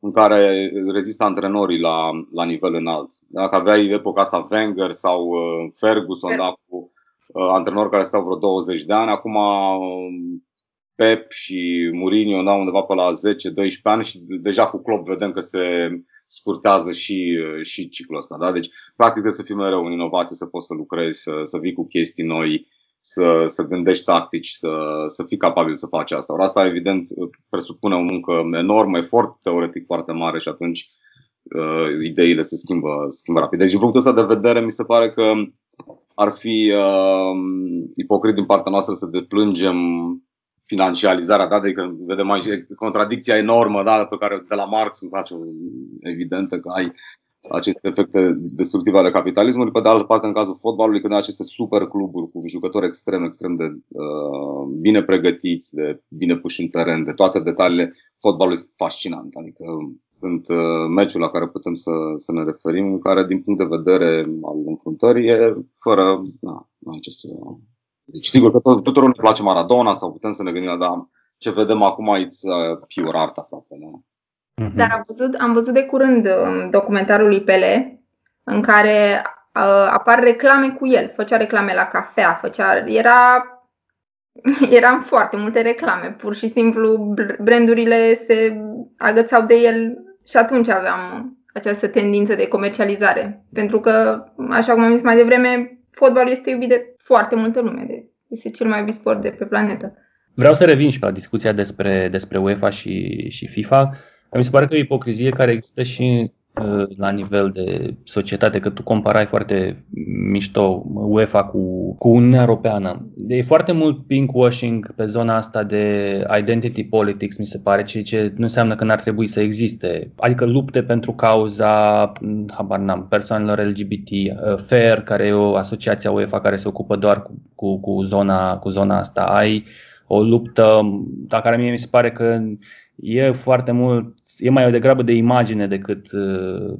în care rezistă antrenorii la, la nivel înalt. Dacă aveai epoca asta Wenger sau uh, Ferguson, da, cu uh, antrenori care stau vreo 20 de ani, acum uh, Pep și Mourinho da, undeva pe la 10-12 ani și deja cu Klopp vedem că se scurtează și, și ciclul ăsta. Da? Deci, practic, trebuie să fii mereu în inovație, să poți să lucrezi, să, să vii cu chestii noi, să, să gândești tactici, să, să fii capabil să faci asta. Or, asta, evident, presupune o muncă enormă, efort teoretic foarte mare și atunci uh, ideile se schimbă, schimbă rapid. Deci, din punctul ăsta de vedere, mi se pare că ar fi uh, ipocrit din partea noastră să deplângem financializarea, da? adică vedem aici contradicția enormă da? pe care de la Marx îmi face evidentă că ai aceste efecte destructive ale capitalismului. Pe de altă parte, în cazul fotbalului, când ai aceste super cluburi cu jucători extrem, extrem de uh, bine pregătiți, de bine puși în teren, de toate detaliile, fotbalul e fascinant. Adică sunt uh, meciuri la care putem să, să ne referim, care din punct de vedere al înfruntării e fără, na, nu ai ce să deci sigur că tuturor ne place Maradona sau putem să ne gândim la da, ce vedem acum aici uh, pure art aproape. Da? Mm-hmm. Dar am văzut, am văzut de curând um, documentarul lui Pele în care uh, apar reclame cu el. Făcea reclame la cafea, făcea, era eram foarte multe reclame. Pur și simplu brandurile se agățau de el și atunci aveam această tendință de comercializare. Pentru că, așa cum am zis mai devreme, fotbalul este iubit de foarte multă lume. De, este cel mai iubit sport de pe planetă. Vreau să revin și la discuția despre, despre UEFA și, și FIFA. Mi se pare că e o ipocrizie care există și Uh, la nivel de societate, că tu comparai foarte mișto UEFA cu, cu Uniunea Europeană. E foarte mult pinkwashing pe zona asta de identity politics, mi se pare, ceea ce nu înseamnă că n-ar trebui să existe. Adică lupte pentru cauza, habar n-am, persoanelor LGBT, uh, FAIR, care e o asociație a UEFA care se ocupă doar cu, cu, cu, zona, cu zona asta. Ai o luptă, la care mie mi se pare că e foarte mult e mai degrabă de imagine decât, uh,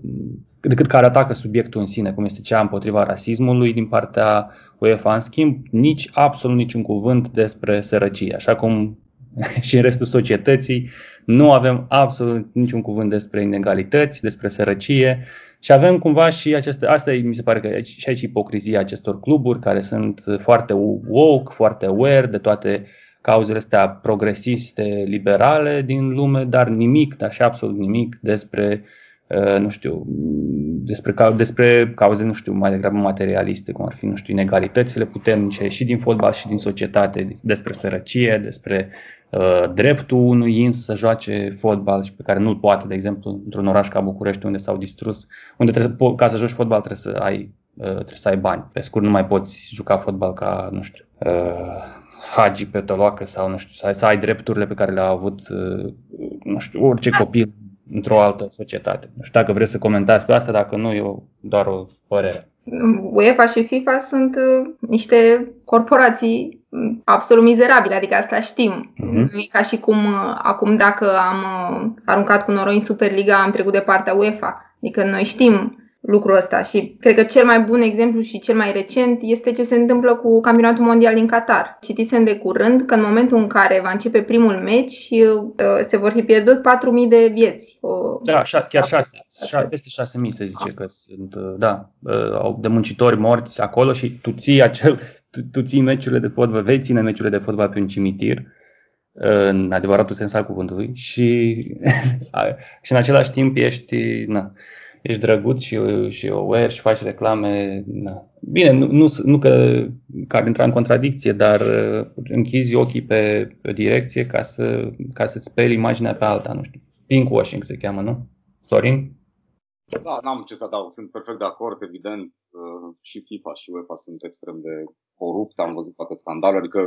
decât care atacă subiectul în sine, cum este cea împotriva rasismului din partea UEFA. În schimb, nici absolut niciun cuvânt despre sărăcie, așa cum și în restul societății nu avem absolut niciun cuvânt despre inegalități, despre sărăcie și avem cumva și aceste, asta mi se pare că și aici ipocrizia acestor cluburi care sunt foarte woke, foarte aware de toate uh, cauzele astea progresiste, liberale din lume, dar nimic, dar și absolut nimic despre, uh, nu știu, despre, despre cauze, nu știu, mai degrabă materialiste, cum ar fi, nu știu, inegalitățile puternice și din fotbal și din societate, despre sărăcie, despre uh, dreptul unui ins să joace fotbal și pe care nu-l poate, de exemplu, într-un oraș ca București, unde s-au distrus, unde trebuie, ca să joci fotbal trebuie să ai uh, trebuie să ai bani. Pe scurt, nu mai poți juca fotbal ca, nu știu, uh, hagi pe toloacă sau nu știu, să ai drepturile pe care le-a avut, uh, nu știu, orice copil într-o altă societate. Nu știu dacă vreți să comentați pe asta, dacă nu, eu doar o părere. UEFA și FIFA sunt uh, niște corporații absolut mizerabile, adică asta știm. Uh-huh. Nu e ca și cum uh, acum dacă am aruncat cu noroi în Superliga am trecut de partea UEFA. Adică noi știm lucrul ăsta și cred că cel mai bun exemplu și cel mai recent este ce se întâmplă cu campionatul mondial din Qatar. Citisem de curând că în momentul în care va începe primul meci uh, se vor fi pierdut 4.000 de vieți. Da, chiar 6, peste 6.000 se zice că sunt, uh, da, uh, de muncitori morți acolo și tu ții acel tu, tu ții meciurile de fotbal, vei ține meciurile de fotbal pe un cimitir, în adevăratul sens al cuvântului, și, și în același timp ești, na, ești drăguț și, și aware și faci reclame. Na. Bine, nu, nu, nu că, că ar intra în contradicție, dar uh, închizi ochii pe, pe direcție ca, să, ca să-ți speli imaginea pe alta, nu știu. Pinkwashing se cheamă, nu? Sorin? Da, n-am ce să adaug. Sunt perfect de acord, evident. Uh, și FIFA și UEFA sunt extrem de corupte. Am văzut toate scandaluri. Adică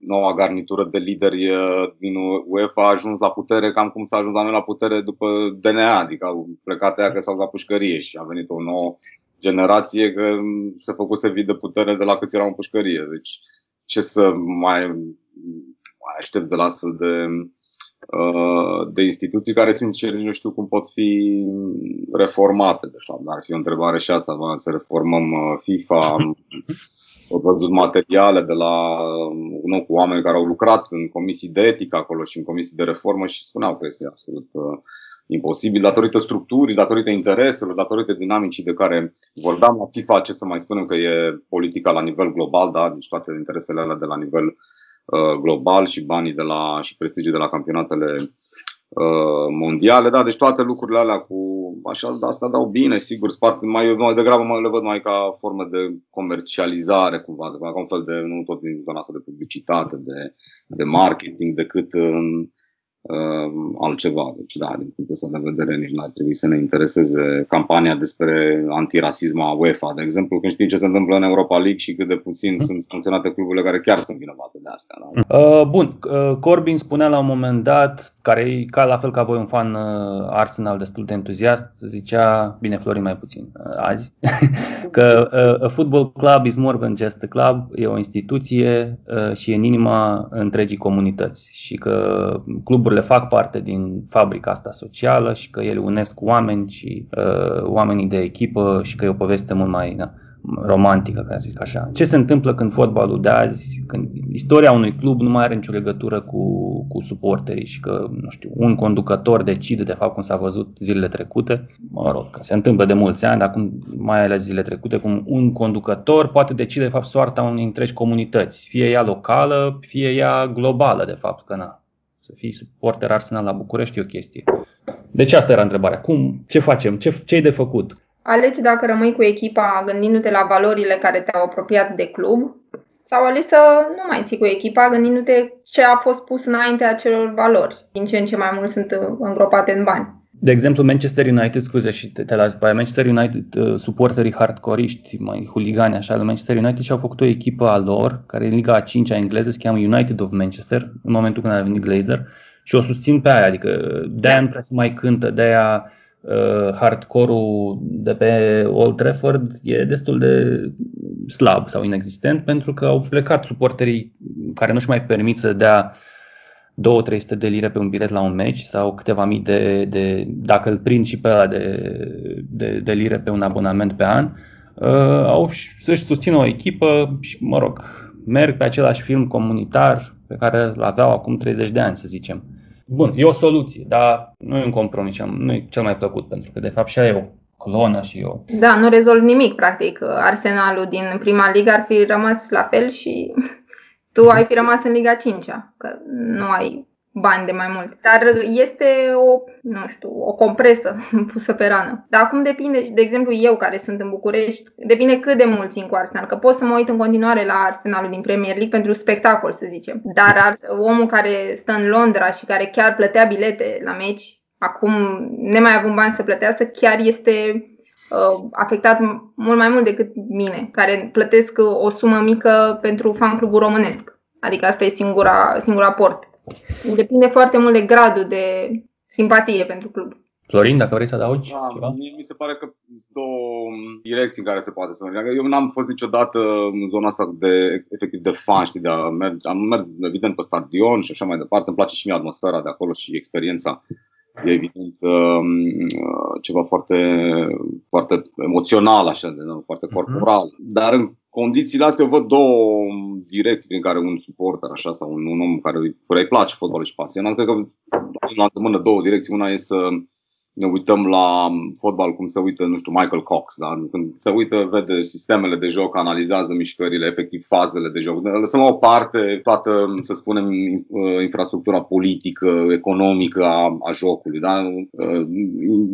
noua garnitură de lideri din UEFA a ajuns la putere cam cum s-a ajuns la noi la putere după DNA, adică au plecat aia că s-au la pușcărie și a venit o nouă generație că se făcuse vid de putere de la câți erau în pușcărie. Deci ce să mai, mai aștept de la astfel de, uh, de instituții care, sincer, nu știu cum pot fi reformate. De fapt, ar fi o întrebare și asta, să reformăm uh, FIFA, au văzut materiale de la un cu oameni care au lucrat în comisii de etică acolo și în comisii de reformă și spuneau că este absolut uh, imposibil datorită structurii, datorită intereselor, datorită dinamicii de care vorbeam la FIFA, ce să mai spunem că e politica la nivel global, da? deci toate interesele alea de la nivel uh, global și banii de la, și prestigiul de la campionatele Uh, mondiale, da, deci toate lucrurile alea cu așa, asta dau bine, sigur, spart, mai, mai degrabă mai le văd mai ca formă de comercializare cumva, ca un fel de, nu tot din zona asta de publicitate, de, de marketing, decât în, uh, altceva. Deci, da, din punctul ăsta de vedere, nici nu ar trebui să ne intereseze campania despre antirasism a UEFA, de exemplu, când știm ce se întâmplă în Europa League și cât de puțin mm. sunt sancționate cluburile care chiar sunt vinovate de astea. Da? Uh, bun, uh, Corbyn spunea la un moment dat, care e ca la fel ca voi un fan uh, Arsenal destul de entuziast, zicea, bine Florin mai puțin uh, azi, că uh, a football club is more than just a club, e o instituție uh, și e în inima întregii comunități și că cluburile fac parte din fabrica asta socială și că ele unesc oameni și uh, oamenii de echipă și că e o poveste mult mai da, romantică, ca să zic așa. Ce se întâmplă când fotbalul de azi, când istoria unui club nu mai are nicio legătură cu, cu suporterii și că, nu știu, un conducător decide, de fapt, cum s-a văzut zilele trecute, mă rog, că se întâmplă de mulți ani, dar acum mai ales zilele trecute, cum un conducător poate decide, de fapt, soarta unei întregi comunități, fie ea locală, fie ea globală, de fapt, că na, să fii suporter Arsenal la București e o chestie. Deci asta era întrebarea. Cum, ce facem? Ce, ce e de făcut? Alegi dacă rămâi cu echipa gândindu-te la valorile care te-au apropiat de club sau alegi să nu mai ții cu echipa gândindu-te ce a fost pus înainte acelor valori. Din ce în ce mai mult sunt îngropate în bani. De exemplu, Manchester United, scuze și te, te las pe Manchester United, uh, suporterii hardcoreiști, mai huligani așa, de Manchester United și-au făcut o echipă a lor, care e în Liga a 5 a engleză, se cheamă United of Manchester, în momentul când a venit Glazer, și o susțin pe aia, adică de-aia nu prea să mai cântă, de-aia uh, hardcore-ul de pe Old Trafford e destul de slab sau inexistent, pentru că au plecat suporterii care nu-și mai permit să dea 2-300 de lire pe un bilet la un meci sau câteva mii de, de dacă îl prind și pe ăla de, de, de lire pe un abonament pe an, uh, au să-și susțină o echipă și, mă rog, merg pe același film comunitar pe care îl aveau acum 30 de ani, să zicem. Bun, e o soluție, dar nu e un compromis, nu e cel mai plăcut, pentru că de fapt și aia e o clonă și eu. Da, nu rezolv nimic, practic. Arsenalul din prima ligă ar fi rămas la fel și tu ai fi rămas în Liga 5 că nu ai bani de mai mult. Dar este o, nu știu, o compresă pusă pe rană. Dar acum depinde, de exemplu, eu care sunt în București, depinde cât de mult țin cu Arsenal, că pot să mă uit în continuare la Arsenalul din Premier League pentru spectacol, să zicem. Dar omul care stă în Londra și care chiar plătea bilete la meci, acum nemai având bani să plătească, chiar este uh, afectat mult mai mult decât mine, care plătesc o sumă mică pentru fan clubul românesc. Adică asta e singura, singura port. Depinde foarte mult de gradul de simpatie pentru club. Florin, dacă vrei să adaugi da, ceva? Mie, mi se pare că sunt două direcții în care se poate să mergă. Eu n-am fost niciodată în zona asta de, efectiv, de fan, știi, de a merge. Am mers, evident, pe stadion și așa mai departe. Îmi place și mie atmosfera de acolo și experiența e evident um, ceva foarte, foarte emoțional, așa, de, foarte mhm. corporal. Uh-huh. Dar în condițiile astea eu văd două direcții prin care un suporter așa sau un, un om care, care îi place fotbalul și pasionat, cred că la mână două direcții. Una e să ne uităm la fotbal cum se uită, nu știu, Michael Cox, da? când se uită, vede sistemele de joc, analizează mișcările, efectiv fazele de joc. Lăsăm la o parte toată, să spunem, infrastructura politică, economică a, a jocului. Da?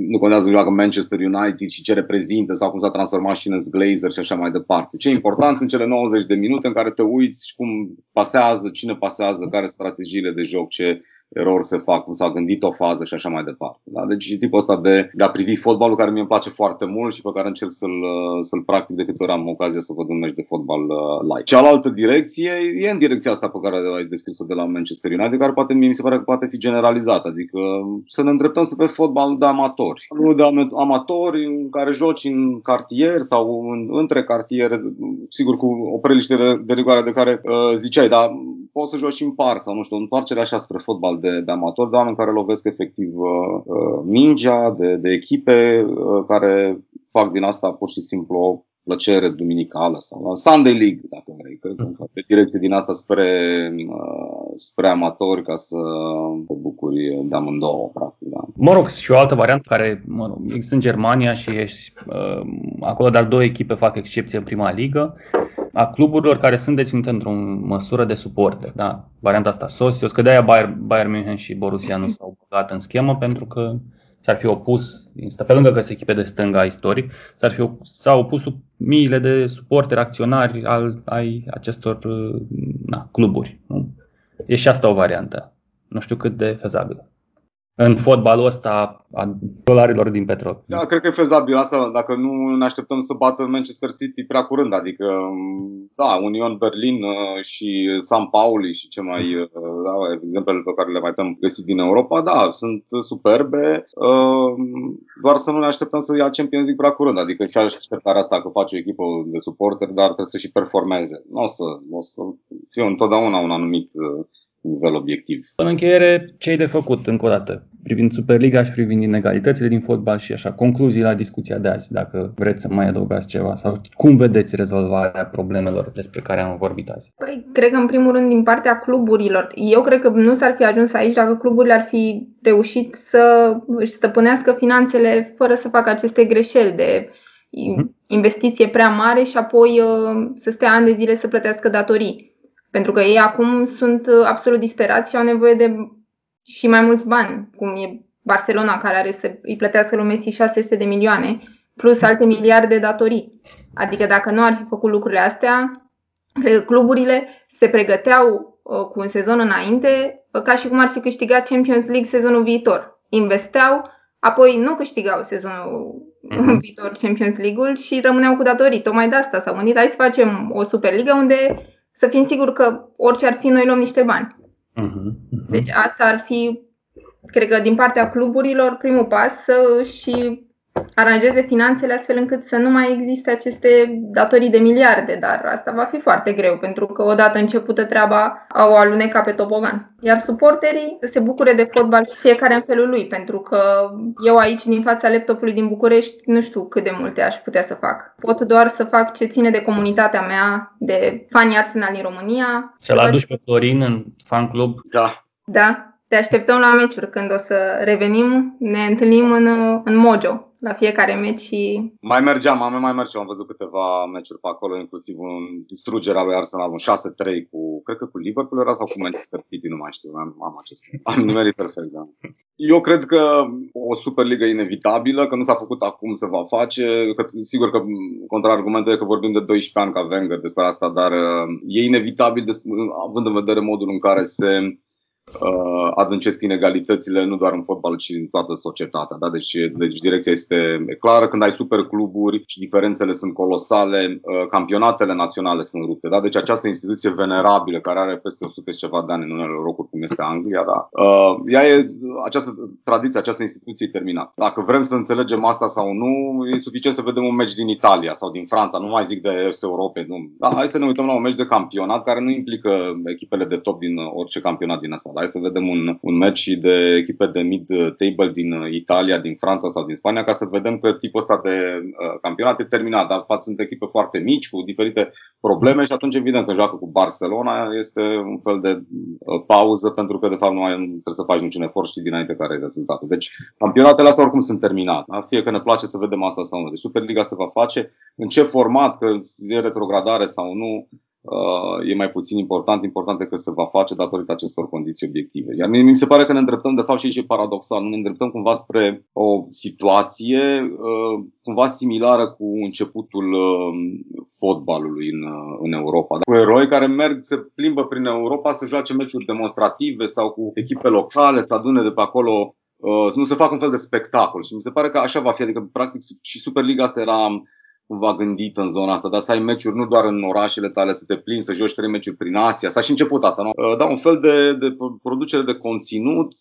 Nu contează joacă Manchester United și ce reprezintă sau cum s-a transformat și în Glazer și așa mai departe. Ce e important sunt cele 90 de minute în care te uiți cum pasează, cine pasează, care strategiile de joc, ce erori se fac, cum s-a gândit o fază și așa mai departe. Da? Deci e tipul ăsta de, de a privi fotbalul care mie îmi place foarte mult și pe care încerc să-l, să-l practic de câte ori am ocazia să văd un meci de fotbal uh, live. Cealaltă direcție e în direcția asta pe care ai descris-o de la Manchester United, care poate mie mi se pare că poate fi generalizată, adică să ne îndreptăm să pe fotbal de amatori. Nu de amatori în care joci în cartier sau în, între cartiere, sigur cu o preliște de, de rigoare de care uh, ziceai, dar poți să joci și în parc sau nu știu, întoarcerea așa spre fotbal de, de amatori, de oameni care lovesc efectiv uh, uh, mingea, de, de echipe uh, care fac din asta pur și simplu o plăcere duminicală sau la Sunday League, dacă vrei, cred că pe direcție din asta spre, uh, spre amatori ca să te bucuri de amândouă, practic. Da. Mă rog, și o altă variantă care mă rog, există în Germania și ești, uh, acolo doar două echipe fac excepție în prima ligă a cluburilor care sunt deținute într-o măsură de suporte. Da? Varianta asta Sosios, că de-aia Bayern, Bayern München și Borussia nu s-au băgat în schemă pentru că s-ar fi opus, pe lângă că sunt echipe de stânga istoric, s-ar fi, s-au opus miile de suporteri acționari al, ai acestor na, cluburi. Nu? E și asta o variantă. Nu știu cât de fezabilă în fotbalul ăsta a dolarilor din petrol. Da, cred că e fezabil asta dacă nu ne așteptăm să bată Manchester City prea curând. Adică, da, Union Berlin uh, și San Pauli și ce mai, uh, da, exemplele pe care le mai putem găsi din Europa, da, sunt superbe, uh, doar să nu ne așteptăm să ia Champions League prea curând. Adică și așteptarea asta că face o echipă de suporteri, dar trebuie să și performeze. Nu o să, o să fie întotdeauna un anumit nivel obiectiv. În încheiere, ce ai de făcut încă o dată? privind Superliga și privind inegalitățile din fotbal și așa, concluzii la discuția de azi, dacă vreți să mai adăugați ceva sau cum vedeți rezolvarea problemelor despre care am vorbit azi? Păi, cred că în primul rând din partea cluburilor. Eu cred că nu s-ar fi ajuns aici dacă cluburile ar fi reușit să își stăpânească finanțele fără să facă aceste greșeli de mhm. investiție prea mare și apoi uh, să stea ani de zile să plătească datorii. Pentru că ei acum sunt uh, absolut disperați și au nevoie de și mai mulți bani, cum e Barcelona, care are să îi plătească lui Messi 600 de milioane, plus alte miliarde de datorii. Adică dacă nu ar fi făcut lucrurile astea, cred că cluburile se pregăteau uh, cu un sezon înainte, uh, ca și cum ar fi câștigat Champions League sezonul viitor. Investeau, apoi nu câștigau sezonul mm-hmm. viitor Champions League-ul și rămâneau cu datorii. Tocmai de asta s-au gândit, hai să facem o Superliga unde să fim siguri că orice ar fi, noi luăm niște bani. Uh-huh, uh-huh. Deci asta ar fi, cred că din partea cluburilor, primul pas să și aranjeze finanțele astfel încât să nu mai existe aceste datorii de miliarde, dar asta va fi foarte greu pentru că odată începută treaba au alunecat pe tobogan. Iar suporterii se bucure de fotbal fiecare în felul lui, pentru că eu aici din fața laptopului din București nu știu cât de multe aș putea să fac. Pot doar să fac ce ține de comunitatea mea, de fanii Arsenal din România. Să-l aduci pe Florin în fan club? Da. Da, te așteptăm la meciuri când o să revenim, ne întâlnim în, în Mojo la fiecare meci și... Mai mergeam, am mai mergeam, am văzut câteva meciuri pe acolo, inclusiv un distrugere al lui Arsenal, un 6-3 cu, cred că cu Liverpool era sau cu Manchester City, nu mai știu, am, am acest. Am nimerit perfect, da. Eu cred că o Superliga inevitabilă, că nu s-a făcut acum, se va face. Că, sigur că contraargumentul e că vorbim de 12 ani ca Wenger despre asta, dar uh, e inevitabil, având în vedere modul în care se uh, adâncesc inegalitățile nu doar în fotbal, ci în toată societatea. Da? Deci, deci direcția este clară. Când ai supercluburi și diferențele sunt colosale, uh, campionatele naționale sunt rupte. Da? Deci această instituție venerabilă care are peste 100 și ceva de ani în unele locuri, cum este Anglia, da? uh, ea e, această tradiție, această instituție e terminată. Dacă vrem să înțelegem asta sau nu, e suficient să vedem un meci din Italia sau din Franța, nu mai zic de Est Europe. Nu. Da, hai să ne uităm la un meci de campionat care nu implică echipele de top din orice campionat din asta. Da? Hai să vedem un, un match de echipe de mid-table din Italia, din Franța sau din Spania, ca să vedem că tipul ăsta de uh, campionat e terminat. Dar față sunt echipe foarte mici, cu diferite probleme și atunci evident că joacă cu Barcelona este un fel de uh, pauză pentru că de fapt nu mai trebuie să faci niciun efort și dinainte care e rezultatul. Deci campionatele astea oricum sunt terminate. Da? Fie că ne place să vedem asta sau nu. Deci Superliga se va face în ce format, că e retrogradare sau nu, uh, e mai puțin important. Important e că se va face datorită acestor condiții obiective. Iar mi se pare că ne îndreptăm, de fapt, și aici e paradoxal, nu ne îndreptăm cumva spre o situație uh, cumva similară cu începutul uh, fotbalului în, în Europa. Cu eroi care merg, se plimbă prin Europa să joace meciuri demonstrative sau cu echipe locale, să adune de pe acolo nu se fac un fel de spectacol și mi se pare că așa va fi, adică practic și Superliga asta era cumva gândit în zona asta, dar să ai meciuri nu doar în orașele tale, să te plimbi, să joci trei meciuri prin Asia. S-a și început asta, nu? Uh, da, un fel de, de producere de conținut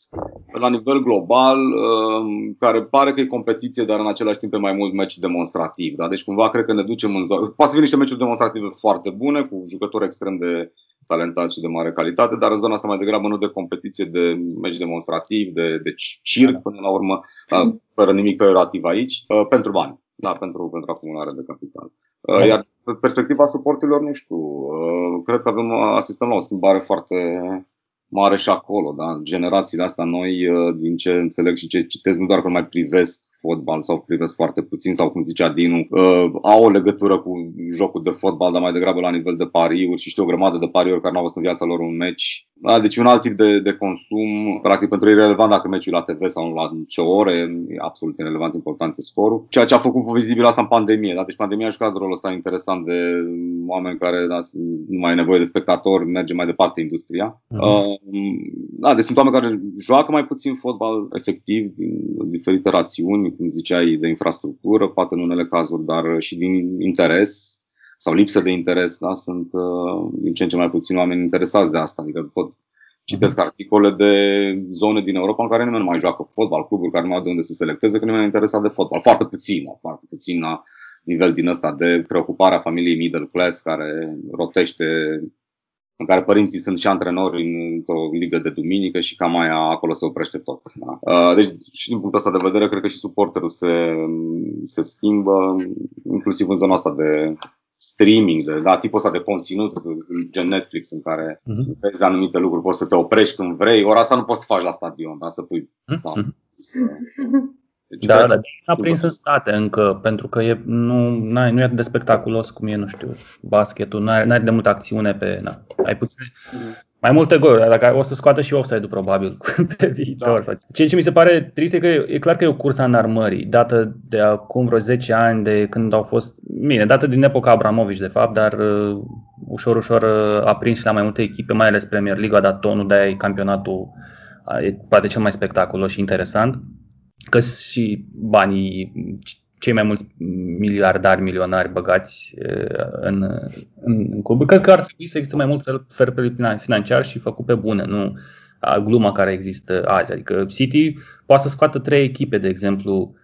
la nivel global, uh, care pare că e competiție, dar în același timp e mai mult meci demonstrativ. Da? Deci cumva cred că ne ducem în zona. Poate să fie niște meciuri demonstrative foarte bune, cu jucători extrem de talentați și de mare calitate, dar în zona asta mai degrabă nu de competiție, de meci demonstrativ, de, de circ până la urmă, fără nimic peorativ aici, uh, pentru bani da, pentru, pentru acumulare de capital. Uh, iar perspectiva suportilor, nu știu, uh, cred că avem, asistăm la o schimbare foarte mare și acolo. Da? Generațiile astea noi, uh, din ce înțeleg și ce citesc, nu doar că mai privesc fotbal sau privesc foarte puțin sau cum zicea Dinu, uh, au o legătură cu jocul de fotbal, dar mai degrabă la nivel de pariuri și știu o grămadă de pariuri care nu au văzut în viața lor un meci. Da, deci un alt tip de, de consum, practic pentru ei relevant dacă meciul la TV sau la ce ore, e absolut irrelevant, important e scorul. Ceea ce a făcut vizibil asta în pandemie. Da? Deci pandemia a jucat rolul ăsta interesant de oameni care da, nu mai e nevoie de spectatori, merge mai departe industria. Uh-huh. Uh, da, deci sunt oameni care joacă mai puțin fotbal efectiv din diferite rațiuni, cum ziceai, de infrastructură, poate în unele cazuri, dar și din interes sau lipsă de interes, da? sunt uh, din ce în ce mai puțini oameni interesați de asta. Adică tot citesc articole de zone din Europa în care nimeni nu mai joacă fotbal, cluburi care nu au de unde să selecteze, că nimeni nu e interesat de fotbal. Foarte puțin, foarte puțin la nivel din ăsta de preocuparea familiei middle class care rotește în care părinții sunt și antrenori într-o ligă de duminică și cam aia acolo se oprește tot. Da? Uh, deci și din punctul ăsta de vedere, cred că și suporterul se, se schimbă, inclusiv în zona asta de streaming, de, da, tipul ăsta de conținut, gen Netflix, în care uh-huh. vezi anumite lucruri, poți să te oprești când vrei, ori asta nu poți să faci la stadion, da, să pui uh-huh. da, să, deci, da, da, a prins în state încă, pentru că e, nu, n-ai, nu e atât de spectaculos cum e, nu știu, basketul, n-ai, n-ai de multă acțiune pe, na, ai puțin, mm. Mai multe goluri, dacă o să scoată și offside-ul probabil pe viitor. Da. Ceea ce mi se pare trist e că e, e clar că e o cursă în armării, dată de acum vreo 10 ani, de când au fost, bine, dată din epoca Abramovici de fapt, dar uh, ușor, ușor uh, a prins și la mai multe echipe, mai ales Premier League a dat tonul, de-aia campionatul uh, e poate cel mai spectaculos și interesant că și banii, cei mai mulți miliardari, milionari băgați în, în, în club. Cred că ar trebui să existe mai mult fair play financiar și făcut pe bune, nu gluma care există azi. Adică City poate să scoată trei echipe, de exemplu,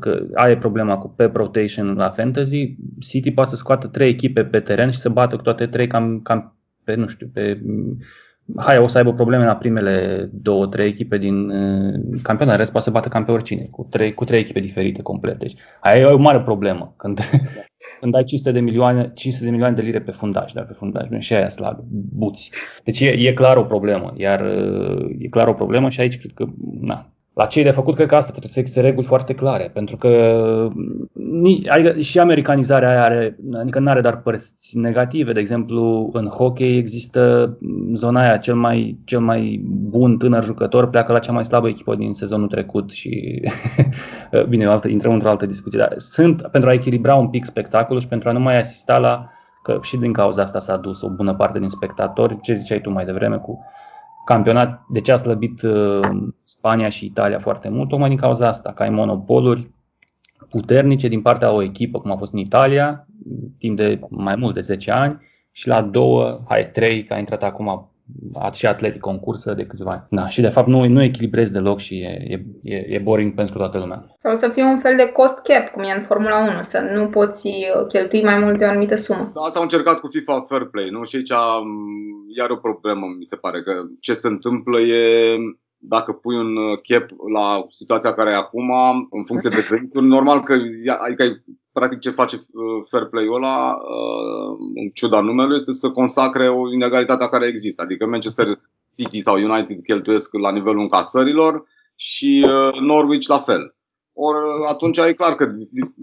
că are problema cu pe rotation la fantasy, City poate să scoată trei echipe pe teren și să bată cu toate trei cam, cam pe, nu știu, pe hai, o să aibă probleme la primele două, trei echipe din uh, campionat, rest poate să bată cam pe oricine, cu trei, cu trei echipe diferite complet. Deci, aia e o mare problemă când, când ai 500 de milioane, 500 de milioane de lire pe fundaj, dar pe fundaj, nu și aia slab, buți. Deci e, e clar o problemă, iar uh, e clar o problemă și aici cred că, na, la cei de făcut, cred că asta trebuie să existe reguli foarte clare, pentru că adică și americanizarea aia are, adică nu are doar părți negative. De exemplu, în hockey există zona aia, cel mai, cel mai bun tânăr jucător pleacă la cea mai slabă echipă din sezonul trecut și, bine, altă, intrăm într-o altă discuție, dar sunt pentru a echilibra un pic spectacolul și pentru a nu mai asista la, că și din cauza asta s-a dus o bună parte din spectatori, ce ziceai tu mai devreme cu campionat, de ce a slăbit uh, Spania și Italia foarte mult, tocmai din cauza asta, că ai monopoluri puternice din partea o echipă, cum a fost în Italia, timp de mai mult de 10 ani, și la două, hai, trei, că a intrat acum și atletic concursă de câțiva ani. Da, și de fapt nu, nu echilibrezi deloc și e, e, e boring pentru toată lumea. Sau să fie un fel de cost cap, cum e în Formula 1, să nu poți uh, cheltui mai mult de o anumită sumă. Da, asta au încercat cu FIFA Fair Play, nu? Și aici iar o problemă, mi se pare, că ce se întâmplă e dacă pui un uh, cap la situația care e acum, în funcție de venituri, normal că adică practic ce face uh, fair play-ul ăla, uh, în ciuda numelui, este să consacre o inegalitate care există. Adică Manchester City sau United cheltuiesc la nivelul încasărilor și Norwich la fel. Or, atunci e clar că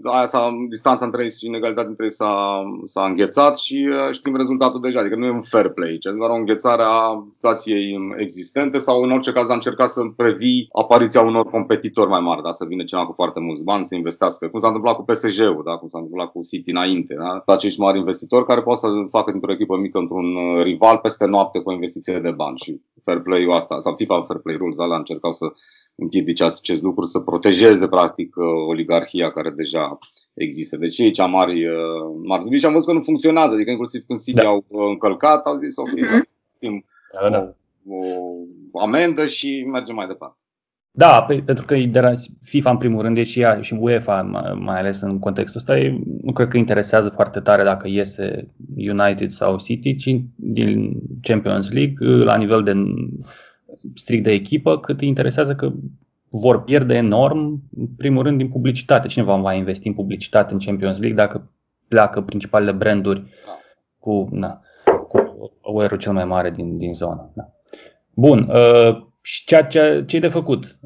aia s-a, distanța între ei și inegalitatea între ei s-a, s-a înghețat și uh, știm rezultatul deja. Adică nu e un fair play, ci e doar o înghețare a situației existente sau în orice caz a încercat să previi apariția unor competitori mai mari, da? să vină cineva cu foarte mulți bani să investească, cum s-a întâmplat cu PSG-ul, da? cum s-a întâmplat cu City înainte. Da? Acești mari investitori care pot să facă dintr-o echipă mică într-un uh, rival peste noapte cu o investiție de bani și fair play-ul asta, sau FIFA fair play rules alea încercau să împiedice acest lucru, să protejeze practic uh, oligarhia care deja există. Deci ei cea mari, uh, mari și am văzut că nu funcționează, adică inclusiv când City da. au uh, încălcat, au zis ok, uh-huh. da, da. O, o amendă și mergem mai departe. Da, pe, pentru că de la FIFA în primul rând și ea și UEFA mai ales în contextul ăsta nu cred că interesează foarte tare dacă iese United sau City, ci din Champions League la nivel de strict de echipă, cât îi interesează că vor pierde enorm, în primul rând, din publicitate. Cine va mai investi în publicitate în Champions League dacă pleacă principalele branduri cu, na, cu aware cel mai mare din, din zonă. Da. Bun, uh, și ceea ce, ce e de făcut?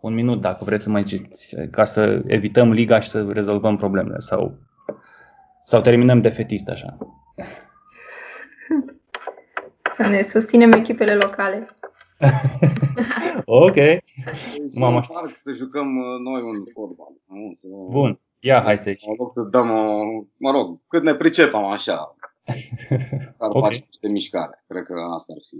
Un minut, dacă vreți să mai ziceți, ca să evităm liga și să rezolvăm problemele sau, sau terminăm defetist așa. Să ne susținem echipele locale. ok. Mama parc să jucăm uh, noi un fotbal. Să... Bun. Ia, hai să ieși. Mă rog să dăm, o, mă rog, cât ne pricepem așa. Ar okay. face niște mișcare. Cred că asta ar fi